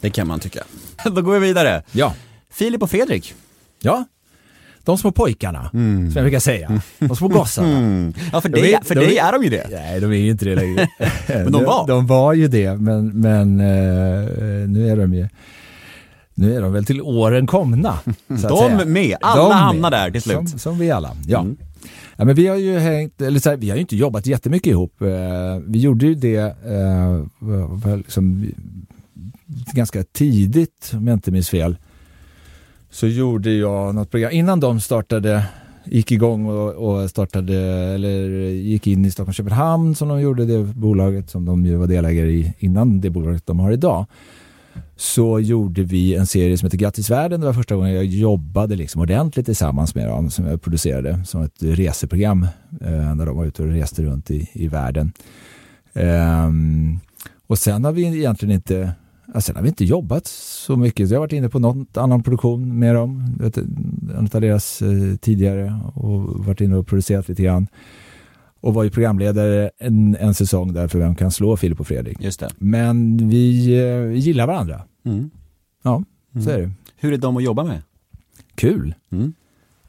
Det kan man tycka. <laughs> Då går vi vidare. Ja. Filip och Fredrik. Ja, de små pojkarna, som jag brukar säga. De små gossarna. Mm. Ja för, De dig, är- för de dig är- är de ju det. Nej, de är ju inte det längre. <laughs> Men de var. De, var ju det, men, men eh, nu är de ju nu är de väl till åren komna. De med. Alla De hamnar där till slut. Som, som vi alla. Ja. Mm. Ja, men vi har ju hängt, eller så här, vi har ju inte jobbat jättemycket ihop. Eh, Vi gjorde ju det eh, liksom, ganska tidigt, om jag inte minns fel. Så gjorde jag något program, innan de startade, gick igång och, och startade, eller gick in i Stockholm Köpenhamn som de gjorde, det bolaget som de ju var delägare i innan det bolaget de har idag så gjorde vi en serie som heter Grattis världen. Det var första gången jag jobbade liksom ordentligt tillsammans med dem som jag producerade som ett reseprogram eh, när de var ute och reste runt i, i världen. Ehm, och sen har vi egentligen inte ja, sen har vi inte jobbat så mycket. Så jag har varit inne på någon annan produktion med dem, vet, en av deras eh, tidigare och varit inne och producerat lite grann. Och var ju programledare en, en säsong där för Vem kan slå Filip och Fredrik. Just det. Men vi eh, gillar varandra. Mm. Ja, så är det. Hur är de att jobba med? Kul. Mm.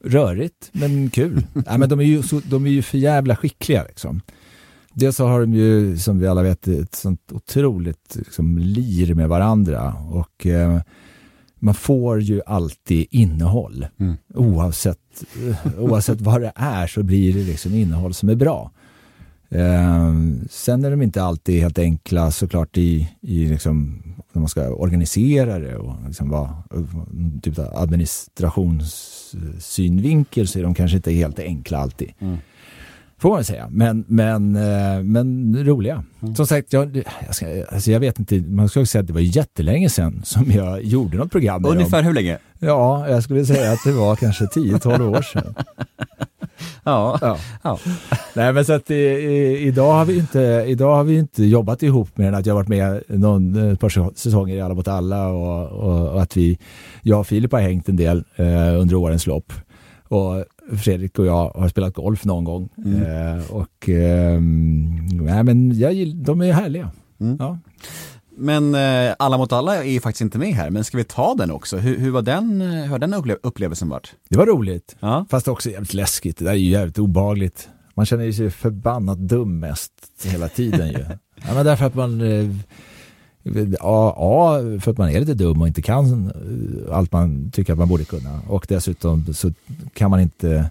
Rörigt, men kul. <laughs> Nej, men de, är ju så, de är ju för jävla skickliga. Liksom. Dels så har de ju, som vi alla vet, ett sånt otroligt liksom, lir med varandra. Och eh, man får ju alltid innehåll. Mm. Oavsett, eh, oavsett vad det är så blir det liksom innehåll som är bra. Eh, sen är de inte alltid helt enkla såklart i, i liksom, när man ska organisera det och liksom vara typ administrationssynvinkel så är de kanske inte helt enkla alltid. Mm. Får man säga. Men, men, eh, men roliga. Mm. Som sagt, jag, jag, ska, alltså jag vet inte, man också säga att det var jättelänge sedan som jag gjorde något program. Ungefär hur länge? Ja, jag skulle säga att det var kanske 10-12 år sedan. <laughs> Ja. Ja. ja. Nej men så att i, i, idag, har vi inte, idag har vi inte jobbat ihop mer än att jag varit med någon, ett par säsonger i Alla mot alla och, och, och att vi, jag och Filip har hängt en del eh, under årens lopp. Och Fredrik och jag har spelat golf någon gång. Eh, och eh, nej, men jag, gill- de är härliga. Ja. Men eh, Alla mot alla är ju faktiskt inte med här, men ska vi ta den också? Hur, hur var den, eh, hur har den upple- upplevelsen varit? Det var roligt. Ja. Fast också jävligt läskigt. Det där är ju jävligt obehagligt. Man känner sig förbannat dum mest hela tiden ju. <laughs> ja, men därför att man Ja, ja, för att man är lite dum och inte kan eh, allt man tycker att man borde kunna. Och dessutom så kan man inte...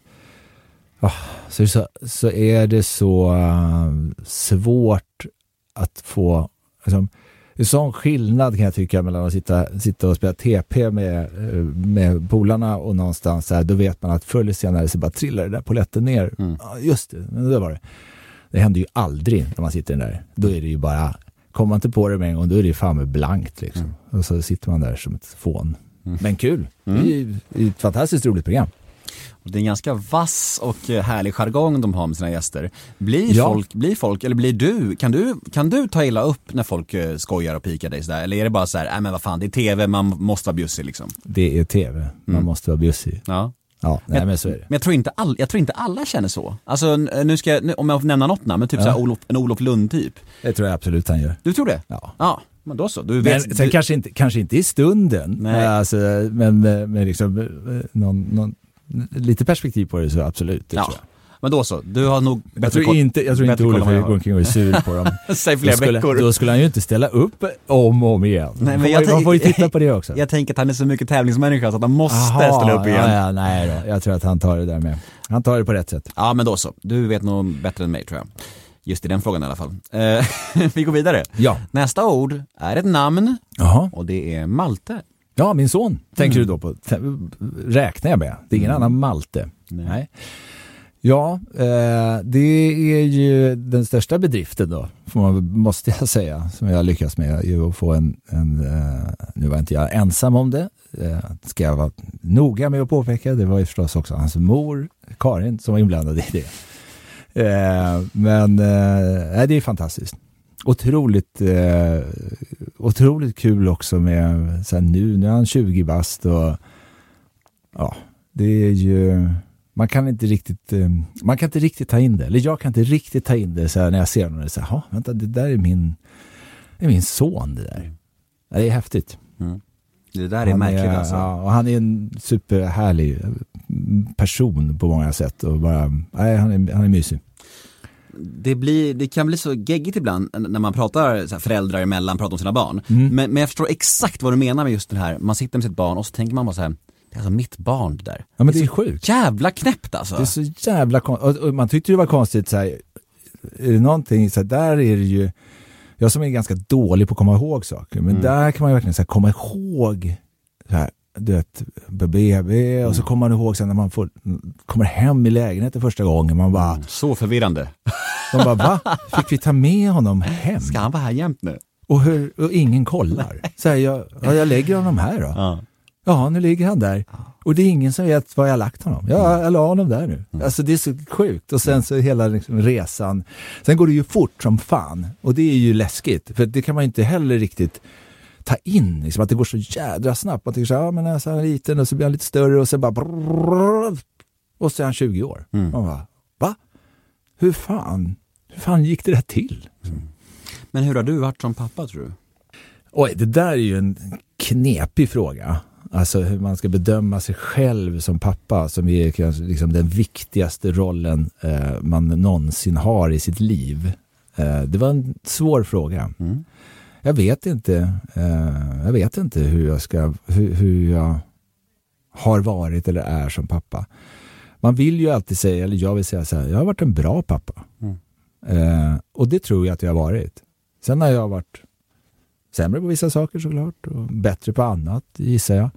ja, så, så, så är det så eh, svårt att få... Liksom, är sån skillnad kan jag tycka mellan att sitta, sitta och spela TP med, eh, med polarna och någonstans så här, då vet man att förr eller senare så bara trillar det där poletten ner. Ja, just det, men det var det. Det händer ju aldrig när man sitter där. Då är det ju bara, kommer man inte på det med en gång, då är det fan med blankt liksom. Och så sitter man där som ett fån. Men kul! Det är ju det är ett fantastiskt roligt program. Det är en ganska vass och eh, härlig jargong de har med sina gäster. Blir Ja. folk, blir folk, eller blir du, kan du, kan du ta illa upp när folk eh, skojar och pikar dig sådär? Eller är det bara så här, nej men vad fan, det är tv, man måste vara bjussig liksom? Det är tv, man måste vara bjussig. Ja. Ja, nej men så är det. Men jag tror inte, all, jag tror inte alla känner så. Alltså n- nu ska jag, nu, om jag får nämna något namn, men typ Ja. så Olof, en Olof Lund typ. Det tror jag absolut han gör. Du tror det? Ja. Ja, men då så. Du Men vet, sen du, kanske, inte, kanske inte i stunden, Nej. alltså, men med liksom, eh, någon, någon, lite perspektiv på det så absolut. Det ja. Men då så, du har nog Jag tror inte, jag tror inte bättre koll Olof går omkring och är sur på dem. <laughs> Säg Då flera skulle, veckor. då skulle han ju inte ställa upp om och om igen. Nej, men jag man får ju titta på det också. <laughs> Jag tänker att han är så mycket tävlingsmänniska så att han måste Aha, ställa upp igen. Ja, ja, nej då. Jag tror att han tar det där med. Han tar det på rätt sätt. Ja men då så, du vet nog bättre än mig tror jag. Just i den frågan i alla fall. Eh, <laughs> vi går vidare. Ja. Nästa ord är ett namn Jaha. och det är Malte. Ja, min son tänker du då på. Räknar jag med. Det är ingen annan Malte. Nej. Ja, eh, det är ju den största bedriften då, man, måste jag säga, som jag lyckats med, att få en, en eh, nu var inte jag ensam om det, eh, ska jag vara noga med att påpeka, det var ju förstås också hans mor, Karin, som var inblandad i det. Eh, men eh, det är fantastiskt. Otroligt, eh, otroligt kul också med, så här, nu, nu är han 20 bast och ja, det är ju, man kan inte riktigt, eh, man kan inte riktigt ta in det, eller jag kan inte riktigt ta in det så här, när jag ser honom, så här, "Ja, vänta, det där är min, det är min son det där. Det är häftigt. Det där är Han märkligt är, alltså. Ja, och han är en superhärlig person på många sätt och bara, nej, han är, han är mysig. Det, blir, det kan bli så geggigt ibland när man pratar så här, föräldrar emellan, pratar om sina barn. Mm. Men, men jag förstår exakt vad du menar med just det här, man sitter med sitt barn och så tänker man bara så här, det är alltså mitt barn det där. Ja men det är så sjukt. jävla knäppt alltså. Det är så jävla konstigt. Och, man tyckte det var konstigt så här, är det någonting, så här, där är det ju, jag som är ganska dålig på att komma ihåg saker, men där kan man ju verkligen så här, komma ihåg, så här, du vet, BB, och så kommer man ihåg sen när man får, kommer hem i lägenheten första gången, man bara, Så förvirrande. man bara va? <laughs> Fick vi ta med honom hem? Ska han vara här jämt nu? Och, hur, och ingen kollar. Så här, jag, ja, jag lägger honom här då. Ja. Ja, nu ligger han där. Och det är ingen som vet var jag har lagt honom. Ja, Mm. jag la honom där nu. Alltså det är så sjukt. Och sen så hela liksom resan. Sen går det ju fort som fan. Och det är ju läskigt. För det kan man ju inte heller riktigt ta in. Liksom, att det går så jädra snabbt. Man tänker så här, ja men alltså, han är liten och så blir han lite större och sen bara brrrr, och så är han 20 år. Mm. Man bara, va? Hur fan? Hur fan gick det där till? Men hur har du varit som pappa tror du? Oj, det där är ju en knepig fråga. Alltså hur man ska bedöma sig själv som pappa som är kanske liksom den viktigaste rollen eh, man någonsin har i sitt liv. Eh, det var en svår fråga. Mm. Jag vet inte. Eh, jag vet inte hur jag ska, hur, hur jag har varit eller är som pappa. Man vill ju alltid säga, eller jag vill säga så här, jag har varit en bra pappa. Mm. Eh, och det tror jag att jag har varit. Sen har jag varit sämre på vissa saker såklart och bättre på annat gissar jag.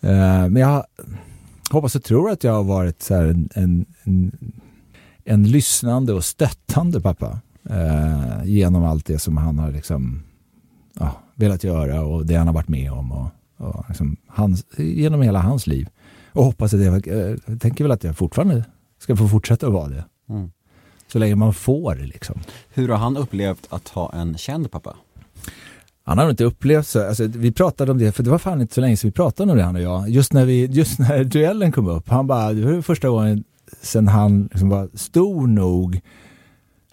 Eh, men jag hoppas och tror att jag har varit så en, en, en, en lyssnande och stöttande pappa eh, genom allt det som han har liksom, ja, velat göra och det han har varit med om. Och, och liksom hans, genom hela hans liv. Och hoppas att jag, jag tänker väl att jag fortfarande ska få fortsätta att vara det. Mm. Så länge man får liksom. Hur har han upplevt att ha en känd pappa? Han har nog inte upplevt så, alltså, vi pratade om det, för det var fan inte så länge sedan vi pratade om det han och jag. Just när, vi, just när <laughs> duellen kom upp, han bara, det var första gången sedan han liksom var stor nog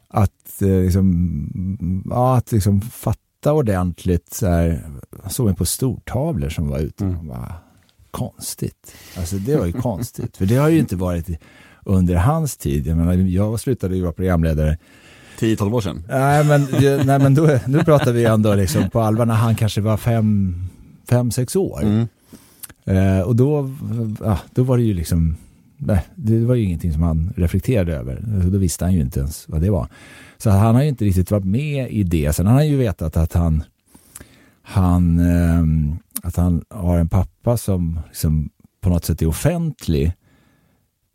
att, eh, liksom, ja, att liksom fatta ordentligt. Så här, han såg mig på stortavlor som var ute. Mm. Bara, konstigt. Alltså det var ju konstigt, för det har ju inte varit under hans tid. Jag, menar, jag slutade ju vara programledare 10-12 år sedan? Nej men, nej, men då, nu pratar vi ändå liksom på allvar när han kanske var 5-6 år. Mm. Eh, och då, ja, då var det ju liksom, nej, det var ju ingenting som han reflekterade över. Då visste han ju inte ens vad det var. Så han har ju inte riktigt varit med i det. Sen har han ju vetat att han, han, eh, att han har en pappa som liksom på något sätt är offentlig.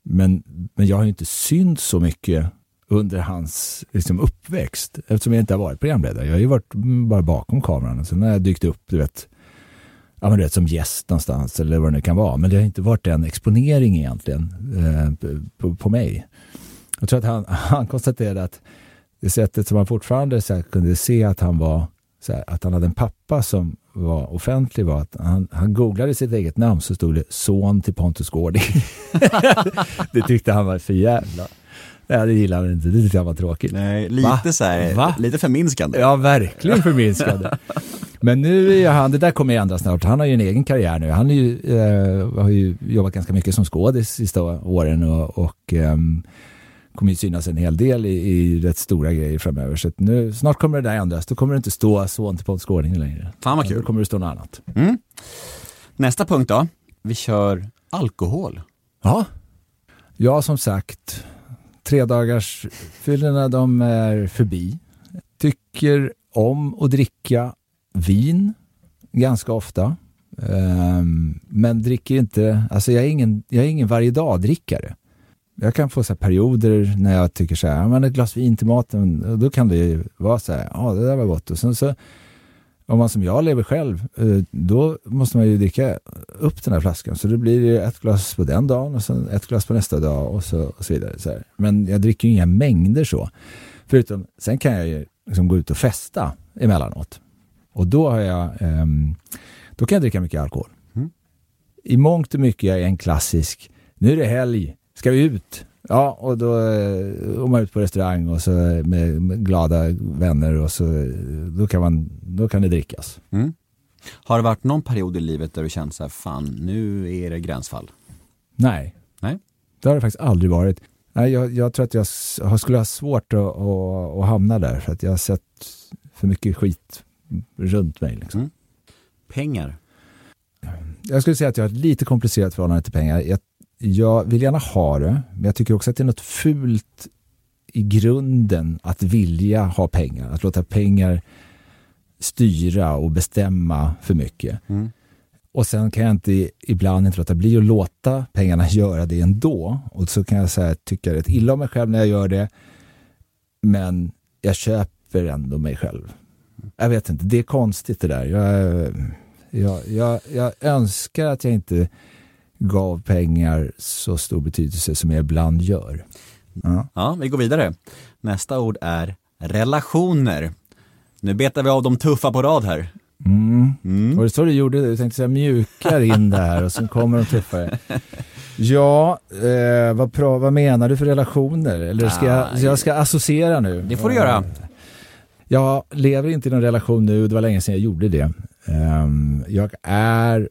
Men, men jag har ju inte synts så mycket under hans liksom, uppväxt. Eftersom jag inte har varit programledare. Jag har ju varit bara bakom kameran. Och sen har jag dykt upp, du vet, ja, men du vet, som gäst någonstans eller vad det nu kan vara. Men det har inte varit en exponering egentligen eh, på, på, mig. Jag tror att han, han konstaterade att det sättet som han fortfarande så här, kunde se att han var här, att han hade en pappa som var offentlig var att han, han googlade sitt eget namn så stod det son till Pontus Gårding. <laughs> det tyckte han var för jävla Nej, det gillar han inte. Det tyckte jag var tråkigt. Nej, lite Va? så här, Va? lite förminskande. Ja, verkligen förminskande. <laughs> Men nu är han, det där kommer ju ändra snart. Han har ju en egen karriär nu. Han ju, eh, har ju jobbat ganska mycket som skådis sista åren och, och eh, kommer ju synas en hel del i, i rätt stora grejer framöver. Så nu, snart kommer det där ändras. Då kommer det inte stå son till Pontus Gårding längre. Fan vad kul. Då kommer det stå något annat. Mm. Nästa punkt då. Vi kör alkohol. Ja. Ja, som sagt tredagarsfyllorna de är förbi. Tycker om att dricka vin ganska ofta. Um, men dricker inte, alltså jag är ingen, jag är ingen varje dag-drickare. Jag kan få så perioder när jag tycker så här, men ett glas vin till maten, då kan det vara så här, ja det där var gott. Och sen så om man som jag lever själv, eh, då måste man ju dricka upp den här flaskan. Så det blir ett glas på den dagen och sen ett glas på nästa dag och så, och så vidare. Så Men jag dricker ju inga mängder så. Förutom, sen kan jag ju liksom gå ut och festa emellanåt. Och då har jag, um, då kan jag dricka mycket alkohol. Mm. I mångt och mycket är jag en klassisk, nu är det helg, ska vi ut? Ja, och då är man ut på restaurang och så med, med, glada vänner och så då kan, man, då kan det drickas. Mm. Har det varit någon period i livet där du känt så här, fan nu är det gränsfall? Nej. Nej. Det har det faktiskt aldrig varit. Nej, jag, jag tror att jag skulle ha svårt att, att, att, hamna där för att jag har sett för mycket skit runt mig. Liksom. Mm. Pengar? Jag skulle säga att jag har ett lite komplicerat förhållande till pengar. Jag jag vill gärna ha det, men jag tycker också att det är något fult i grunden att vilja ha pengar. Att låta pengar styra och bestämma för mycket. Mm. Och sen kan jag inte ibland inte låta bli att låta pengarna <laughs> göra det ändå. Och så kan jag säga, tycka rätt illa om mig själv när jag gör det. Men jag köper ändå mig själv. Jag vet inte, det är konstigt det där. Jag, jag, jag, jag önskar att jag inte gav pengar så stor betydelse som jag ibland gör. Ja. ja, vi går vidare. Nästa ord är relationer. Nu betar vi av de tuffa på rad här. Mm. Mm. Var det så du gjorde? Du tänkte säga mjukar in det här och sen kommer de tuffare. Ja, eh, vad, vad menar du för relationer? Eller ska jag, jag ska associera nu? Det får du göra. Jag lever inte i någon relation nu, det var länge sedan jag gjorde det. Um, jag är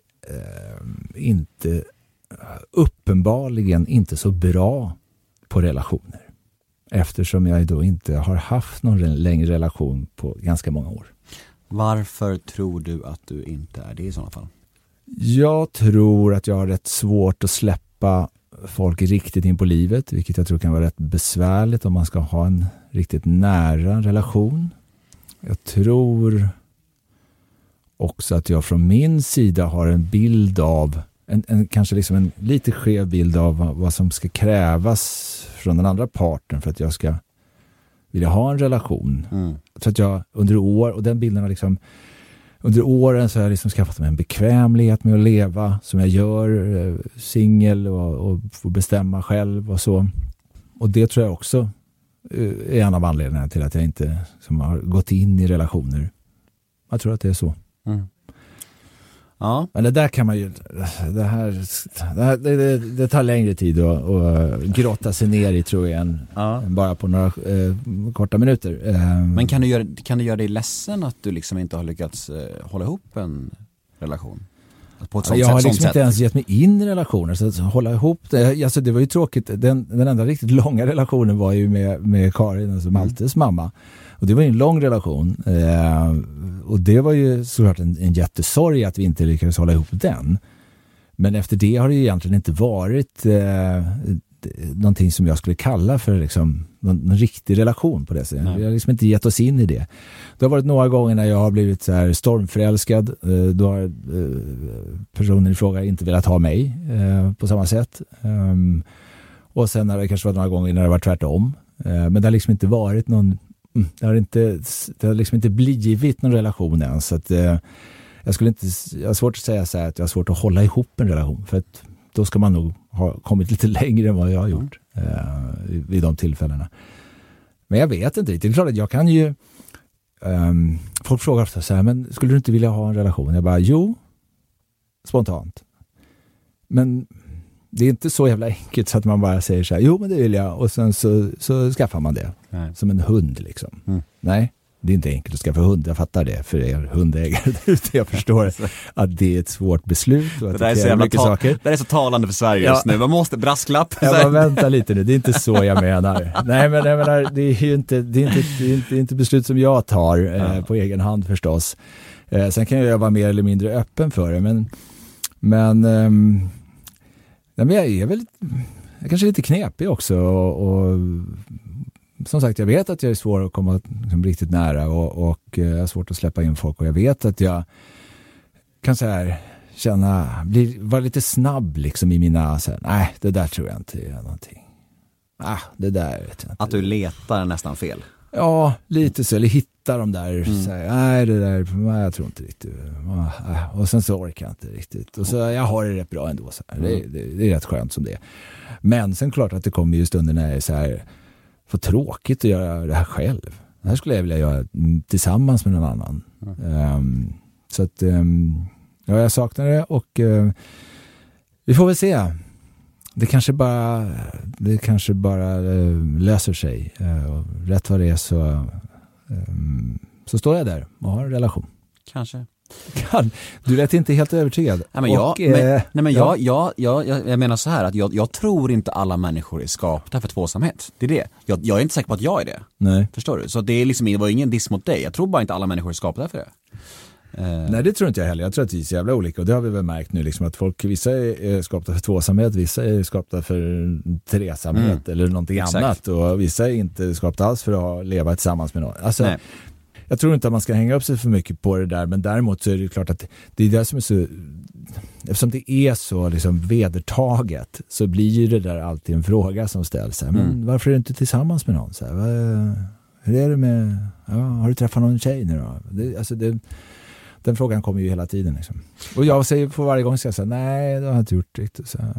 um, inte uppenbarligen inte så bra på relationer. Eftersom jag då inte har haft någon längre relation på ganska många år. Varför tror du att du inte är det i sådana fall? Jag tror att jag har rätt svårt att släppa folk riktigt in på livet, vilket jag tror kan vara rätt besvärligt om man ska ha en riktigt nära relation. Jag tror också att jag från min sida har en bild av en, en, kanske liksom en lite skev bild av vad, vad som ska krävas från den andra parten för att jag ska vilja ha en relation. Mm. Så att jag under år, och den bilden har liksom under åren så har jag liksom skaffat mig en bekvämlighet med att leva som jag gör, eh, singel och, och får bestämma själv och så. Och det tror jag också eh, är en av anledningarna till att jag inte som har gått in i relationer. Jag tror att det är så. Mm. Ja, Men det där kan man ju, det här, det, här, det, det, det tar längre tid att, att grotta sig ner i tror jag än, Ja. än bara på några eh, korta minuter. Eh, men kan du, göra, kan du göra dig ledsen att du liksom inte har lyckats eh, hålla ihop en relation? På ett sånt jag sätt, har liksom sätt. inte ens gett mig in i relationer, så att hålla ihop det. Alltså det var ju tråkigt, den, den enda riktigt långa relationen var ju med, med Karin, alltså Mm. Maltes mamma. Och det var ju en lång relation. Eh, och det var ju såklart en, en jättesorg att vi inte lyckades hålla ihop den. Men efter det har det ju egentligen inte varit eh, någonting som jag skulle kalla för liksom, någon, någon riktig relation på det sättet. Nej. Vi har liksom inte gett oss in i det. Det har varit några gånger när jag har blivit så här stormförälskad. Eh, då har eh, personen i fråga inte velat ha mig eh, på samma sätt. Ehm, och sen har det kanske varit några gånger när det var tvärtom. Eh, men det har liksom inte varit någon det har, inte, det har liksom inte blivit någon relation än. Så att, eh, jag, skulle inte, jag har svårt att säga så att jag har svårt att hålla ihop en relation. För att då ska man nog ha kommit <laughs> lite längre än vad jag har gjort eh, vid de tillfällena. Men jag vet inte riktigt. Det är klart att jag kan ju... ehm, folk frågar ofta så här, men skulle du inte vilja ha en relation? Jag bara, jo, spontant. Men det är inte så jävla enkelt så att man bara säger så här, jo men det vill jag och sen så, så skaffar man det. Nej. Som en hund liksom. Mm. Nej, det är inte enkelt att skaffa hund. Jag fattar det för er hundägare. Jag förstår <laughs> att det är ett svårt beslut och att Det så kräver mycket saker. det är så talande för Sverige Ja. just nu. Man måste, brasklapp. Jag bara, vänta lite nu, det är inte så jag menar. Nej men jag menar, det är ju inte, det är inte, det är inte, det inte beslut som jag tar eh, på egen hand förstås. Eh, sen kan jag vara mer eller mindre öppen för det, men, men, ehm, nej, men jag är väl, jag kanske är lite knepig också och, och som sagt, jag vet att jag är svår att komma liksom, riktigt nära och, och eh, jag har svårt att släppa in folk och jag vet att jag kan så här känna, bli, vara lite snabb liksom i mina, så här, nej det där tror jag inte är någonting. Ah, det där vet jag inte. Att du letar nästan fel. Ja, lite så, eller hitta de där, så här, nej det där, nej, jag tror inte riktigt. Ah. Och sen så orkar jag inte riktigt. Och så, jag har det rätt bra ändå, så här. Det, det, det är rätt skönt som det är. Men sen klart att det kommer ju stunder när jag är så här, för tråkigt att göra det här själv. Det här skulle jag vilja göra mm, tillsammans med någon annan. Ehm, så att, um, ja jag saknar det och eh, vi får väl se. Det kanske bara, det kanske bara eh, löser sig. Och rätt vad det är så, så står jag där och har en relation. Kanske. Kan. Du lät inte helt övertygad. Nej men, jag, Och, men, eh, nej, men ja. jag, jag, jag, jag menar så här att jag, jag tror inte alla människor är skapta för tvåsamhet. Det är det. Jag, jag är inte säker på att jag är det. Nej. Förstår du? Så det, är liksom, det var ingen diss mot dig. Jag tror bara inte alla människor är skapta för det. Eh, Nej det tror inte jag heller. Jag tror att vi är så jävla olika och det har vi väl märkt nu liksom att folk, vissa är skapta för tvåsamhet, vissa är skapta för tresamhet eller någonting Mm. Exakt. annat och vissa är inte skapta alls för att leva tillsammans med någon. Alltså, Nej. jag tror inte att man ska hänga upp sig för mycket på det där men däremot så är det ju klart att det är det som är så Eftersom det är så liksom vedertaget så blir ju det där alltid en fråga som ställs. Här, Men Mm. varför är du inte tillsammans med någon? Så här, hur är det med, ja, har du träffat någon tjej nu då? Det, alltså det, den frågan kommer ju hela tiden. Liksom. Och jag säger på varje gång, säga, nej det har jag inte gjort riktigt. Så, ja,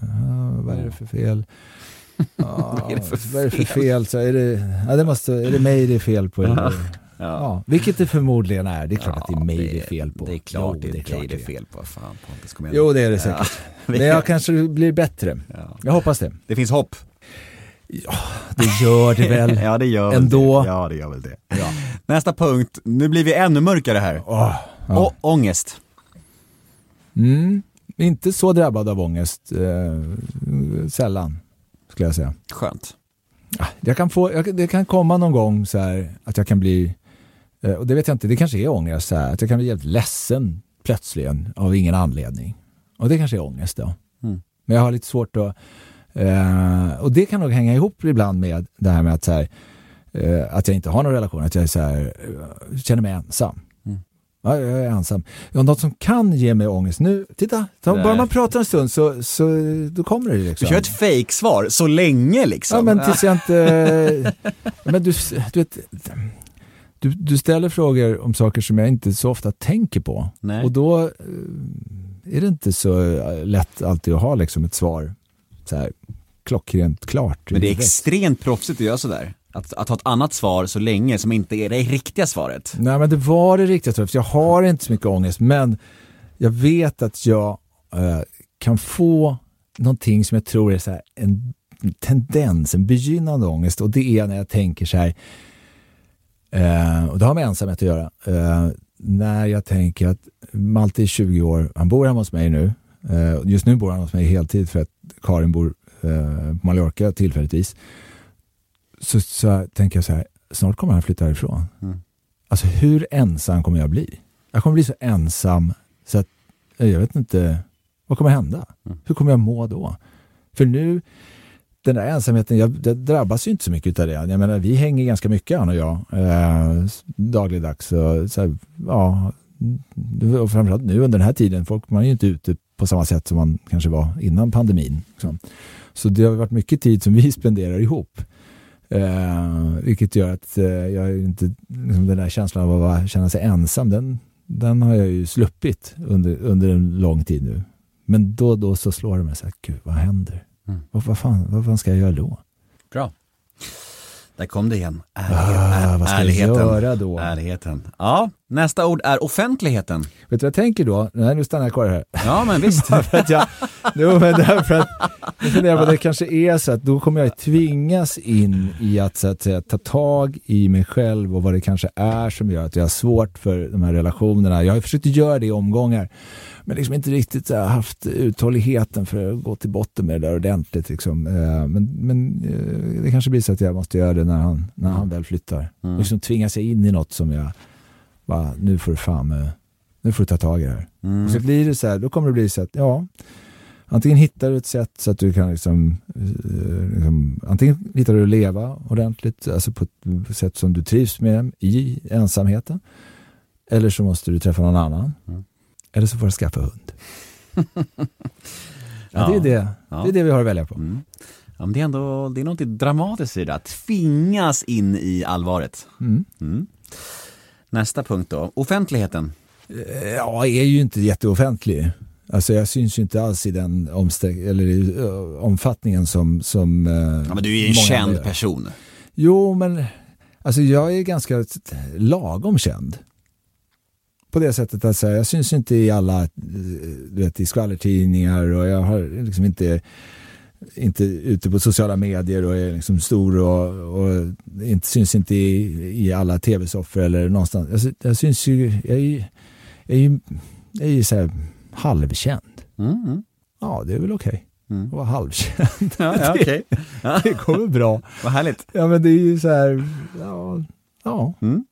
vad är det för fel? Ja, <laughs> Vad är det för vad är det för fel? Så är, det, ja, det måste, är det mig det är fel på? <laughs> Eller? Ja. vilket det förmodligen är. Det är klart att det är mig det är fel på. Det är klart Jo, det är, klart dig det är fel på. Fan Pontus, kom igen. Jo, det är det säkert. <laughs> Men jag kanske blir bättre. Ja. Jag hoppas det. Det finns hopp. Det gör det väl. Ja det gör Ändå. det. Ja det gör väl det. Nästa punkt, nu blir vi ännu mörkare här. Åh, ja. Och ångest. Mm, inte så drabbad av ångest. Eh, sällan, skulle jag säga. Skönt. Jag kan få, jag, det kan komma någon gång så här att jag kan bli, eh, och det vet jag inte, det kanske är ångest, så här, att jag kan bli helt ledsen plötsligen av ingen anledning. Och det kanske är ångest då. Mm. Men jag har lite svårt att, eh, och det kan nog hänga ihop ibland med det här med att, så här, eh, att jag inte har någon relation, att jag så här, eh, känner mig ensam. Ja, jag är ensam. Ja, något som kan ge mig ångest nu, titta, ta, bara man pratar en stund så, så då kommer det Du liksom. kör ett fake-svar så länge liksom. Ja, men tills jag inte... <laughs> men du, du, vet, du, du ställer frågor om saker som jag inte så ofta tänker på. Nej. Och då eh, är det inte så eh, lätt alltid att ha liksom ett svar så här, klockrent klart. Men det är extremt proffsigt att göra sådär. Att, att ha ett annat svar så länge som inte är det riktiga svaret. Nej men det var det riktiga svaret. Jag har inte så mycket ångest men jag vet att jag eh, kan få någonting som jag tror är så här, en tendens, en begynnande ångest och det är när jag tänker så här, eh, och det har med ensamhet att göra, eh, när jag tänker att Malte är 20 år, han bor hemma hos mig nu, eh, just nu bor han hos mig heltid för att Karin bor eh, på Mallorca tillfälligtvis, så, så tänker jag så här, snart kommer han flytta härifrån. Alltså hur ensam kommer jag bli? Jag kommer bli så ensam så att eh, jag vet inte, vad kommer hända? Hur kommer jag må då? För nu, den där ensamheten, jag, jag drabbas ju inte så mycket av det. Jag menar, vi hänger ganska mycket han och jag, eh, dagligdags. Och, så här, ja, och framförallt nu under den här tiden, folk, man är ju inte ute på samma sätt som man kanske var innan pandemin. Liksom. Så det har varit mycket tid som vi <laughs> spenderar ihop. Eh, vilket gör att eh, jag inte, liksom den där känslan av att känna sig ensam, den, den har jag ju sluppit under, under en lång tid nu. Men då och då så slår det mig så här, gud vad händer? Vad, vad, fan, vad fan ska jag göra då? Bra. Där kom det igen. Ärlighet, Ah, vad ska jag ärligheten. göra då? Ärligheten. Ja, nästa ord är offentligheten. Vet du vad jag tänker då? Nej, nu stannar jag kvar här. Ja, men visst. <laughs> för att jag, jo, men därför att jag funderar på att det kanske är så att då kommer jag tvingas in i att, så att säga, ta tag i mig själv och vad det kanske är som gör att jag har svårt för de här relationerna. Jag har försökt göra det i omgångar men liksom inte riktigt så här, haft uthålligheten för att gå till botten med det där ordentligt. Liksom. Eh, Men, men eh, det kanske blir så att jag måste göra det när han, när han väl flyttar. Liksom tvinga sig in i något som jag bara, nu får du fan eh, nu får du ta tag i det här. Och så blir det så här, då kommer det bli så att, ja, antingen hittar du ett sätt så att du kan liksom, eh, liksom antingen hittar du att leva ordentligt, alltså på ett sätt som du trivs med i ensamheten. Eller så måste du träffa någon annan. Eller så får du skaffa hund. <laughs> ja, det, är det. Ja. det är det vi har att välja på. Mm. Ja, det är ändå det är något dramatiskt i det, att tvingas in i allvaret. Mm. Nästa punkt då, offentligheten. Eh, Ja, är ju inte jätteoffentlig. Alltså jag syns ju inte alls i den eller ö, omfattningen som... som eh, Ja, men du är ju en känd gör. person. Jo, men alltså jag är ganska lagom känd. På det sättet att säga, jag syns inte i alla, du vet, i skvallertidningar och jag har liksom inte, inte ute på sociala medier och är liksom stor och, och inte, syns inte i, i alla tv-soffor eller någonstans. Jag, jag syns ju, jag är ju, jag är ju, jag är ju så här halvkänd. Mm. Mm. Ja, det är väl okej. Mm. Att vara halvkänd. Ja, ja, okej. <laughs> Ja, Det väl bra. vad härligt. Ja men det är ju så här, ja, ja. Mm.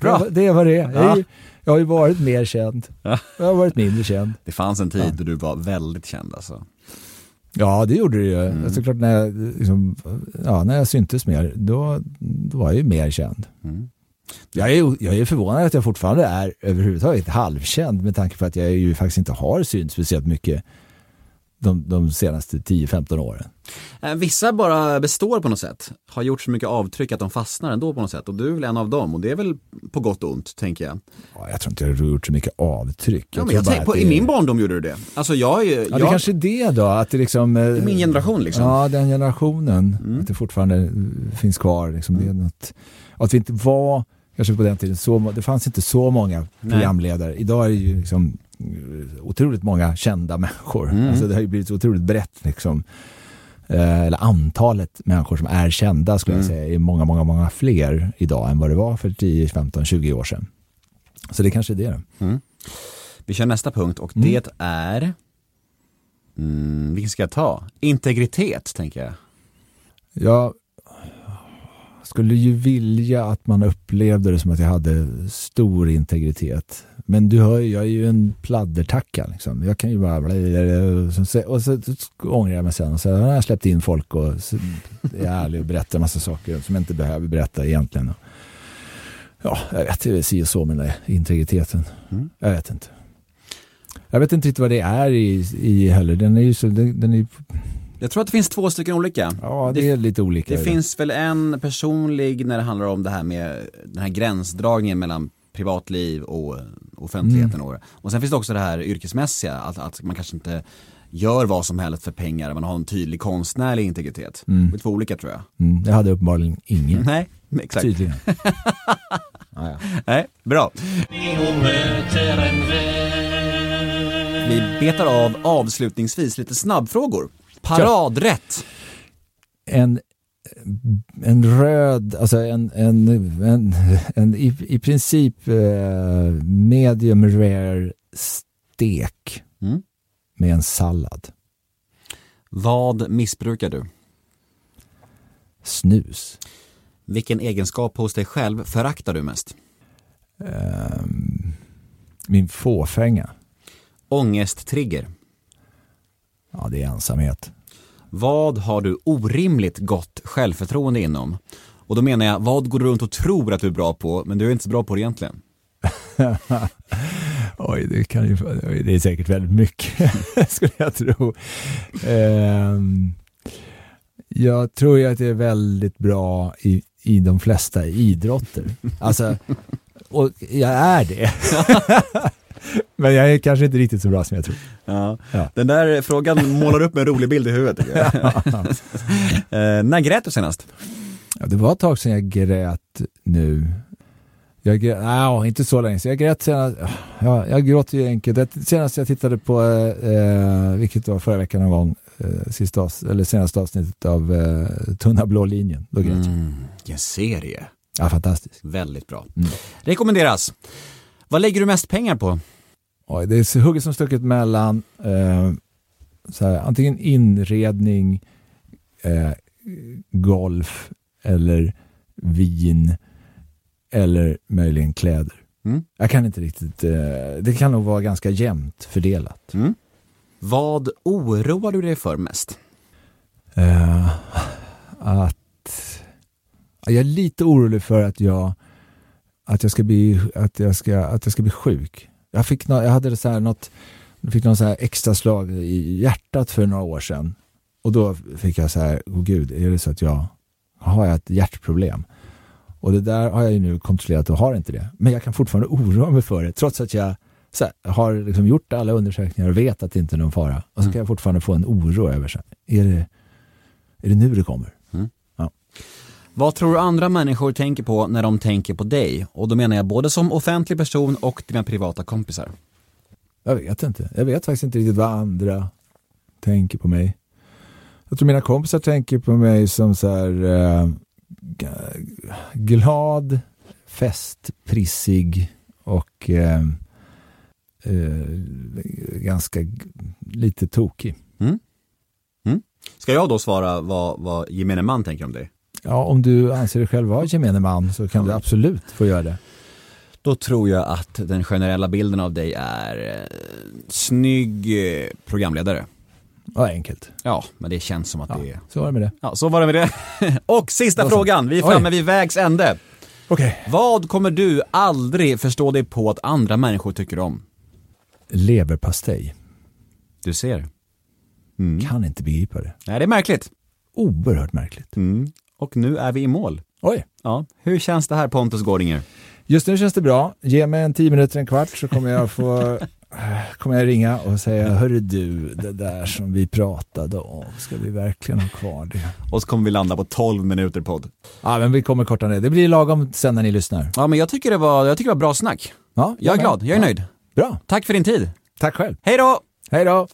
Bra. Det, är vad det är. Ja. jag har ju varit mer känd. Ja. Jag har varit mindre känd. Det fanns en tid då du var väldigt känd alltså. Ja det gjorde det ju. Mm. Alltså, klart när jag, liksom, ja, när jag syntes mer, då, då var jag ju mer känd. Mm. Jag är, jag är förvånad att jag fortfarande är överhuvudtaget halvkänd med tanke på att jag ju faktiskt inte har synts speciellt mycket de, de senaste 10-15 åren. Eh, Vissa bara består på något sätt, har gjort så mycket avtryck att de fastnar ändå på något sätt och du är väl en av dem och det är väl på gott och ont tänker jag. Ja, jag tror inte jag har gjort så mycket avtryck. Ja, jag bara tänk, på, att I min barndom gjorde du det. Alltså jag är ju, Ja, det jag, kanske är det då, att det liksom... eh, det är min generation liksom. Ja, den generationen. Mm. Att det fortfarande eh, finns kvar. Liksom, det är något, och att vi inte var, kanske på den tiden, så, det fanns inte så många programledare. Idag är det ju liksom otroligt många kända människor. Mm. Alltså, det har ju blivit så otroligt brett. Liksom. Eh, eller antalet människor som är kända skulle jag Mm. säga är många, många, många fler idag än vad det var för 10, 15, 20 år sedan. Så det kanske är det. då. Vi kör nästa punkt och Mm. det är, mm, vilken ska jag ta? Integritet tänker jag. Jag skulle ju vilja att man upplevde det som att jag hade stor integritet. Men du hör ju, jag är ju en pladdertacka. Liksom. Jag kan ju bara... Och så, och så ångrar jag mig sen och så har jag släppt in folk och så är jag ärlig och berättar en massa saker som jag inte behöver berätta egentligen. Ja, jag vet, det är si och så med den där integriteten. Jag vet inte. Jag vet inte riktigt vad det är i, i heller. Den är ju så, den, den är, Jag tror att det finns två stycken olika. ja det är lite olika. Det finns väl en personlig när det handlar om det här med den här gränsdragningen mellan privatliv och offentligheten. Och, och sen finns det också det här yrkesmässiga, att, att man kanske inte gör vad som helst för pengar, man har en tydlig konstnärlig integritet. Det är två olika tror jag. Mm, jag hade uppenbarligen ingen. <laughs> Nej, exakt. Tydligen. <laughs> Nej, bra. Vi betar av avslutningsvis lite snabbfrågor. Paradrätt. En, en röd, alltså en, en, en, en i, i princip eh, medium rare stek Mm. med en sallad. Vad missbrukar du? Snus. Vilken egenskap hos dig själv föraktar du mest? Ehm, min fåfänga. Ångesttrigger. Ja, det är ensamhet. Vad har du orimligt gott självförtroende inom? Och då menar jag, vad går du runt och tror att du är bra på, men du är inte så bra på det egentligen? <laughs> Oj, det, kan ju, det är säkert väldigt mycket, <laughs> skulle jag tro. Ehm, jag tror ju att jag är väldigt bra i, i de flesta idrotter. Alltså, och jag är det. <laughs> Men jag är kanske inte riktigt så bra som jag tror. Ja. Ja. Den där frågan målar upp en rolig bild i huvudet tycker jag. <laughs> <laughs> eh, när grät du senast? Ja, det var ett tag sedan jag grät nu. Jag grät, nej, inte så länge sedan. Jag grät senast, ja, jag gråter ju enkelt. Senast jag tittade på, eh, vilket var förra veckan någon gång, eh, sista, eller senaste avsnittet av eh, Tunna blå linjen. Då grät jag. Mm, en serie. Ja, fantastiskt. Väldigt bra. Mm. Rekommenderas. Vad lägger du mest pengar på? Oj, det är hugget som stucket mellan eh, så här, antingen inredning, eh, golf eller vin eller möjligen kläder. Mm. Jag kan inte riktigt, eh, det kan nog vara ganska jämnt fördelat. Mm. Vad oroar du dig för mest? Eh, att jag är lite orolig för att jag att jag ska bli, att jag ska, att jag ska bli sjuk. Jag, fick nå, jag hade så här något, fick någon så här extra slag i hjärtat för några år sedan. Och då fick jag så här, åh gud, är det så att jag har jag ett hjärtproblem? Och det där har jag ju nu kontrollerat och har inte det. Men jag kan fortfarande oroa mig för det, trots att jag här, har liksom gjort alla undersökningar och vet att det inte är någon fara. Och så kan jag fortfarande få en oro över sig. Är det, är det nu det kommer? Vad tror du andra människor tänker på när de tänker på dig? Och då menar jag både som offentlig person och dina privata kompisar. Jag vet inte. Jag vet faktiskt inte riktigt vad andra tänker på mig. Jag tror mina kompisar tänker på mig som så här eh, glad, festprissig och eh, eh, ganska lite tokig. Ska jag då svara vad, vad gemene man tänker om dig? Ja, om du anser dig själv vara gemene man så kan du absolut få göra det. Då tror jag att den generella bilden av dig är eh, snygg eh, programledare. Ja, enkelt. Ja, men det känns som att Ja, det är... så var det med det. Ja, så var det med det. <laughs> Och sista frågan, vi är Oj. framme vid vägs ände. Okej. Vad kommer du aldrig förstå dig på att andra människor tycker om? Leverpastej. Du ser. Kan inte begripa det. Nej, det är märkligt. Oerhört märkligt. Mm. Och nu är vi i mål. Oj. Ja, hur känns det här Pontus Gårdinger? Just nu känns det bra. Ge mig en tio minuter, en kvart så kommer jag få <laughs> kommer jag ringa och säga Hörru du, det där som vi pratade om, ska vi verkligen ha kvar det? Och så kommer vi landa på 12 minuter podd. Ja, men vi kommer korta ner. Det blir lagom sen när ni lyssnar. Ja, men jag tycker det var, jag tycker det var bra snack. Ja, Jag är med. glad, jag är Ja. nöjd. Bra. Tack för din tid. Tack själv. Hej då! Hej då!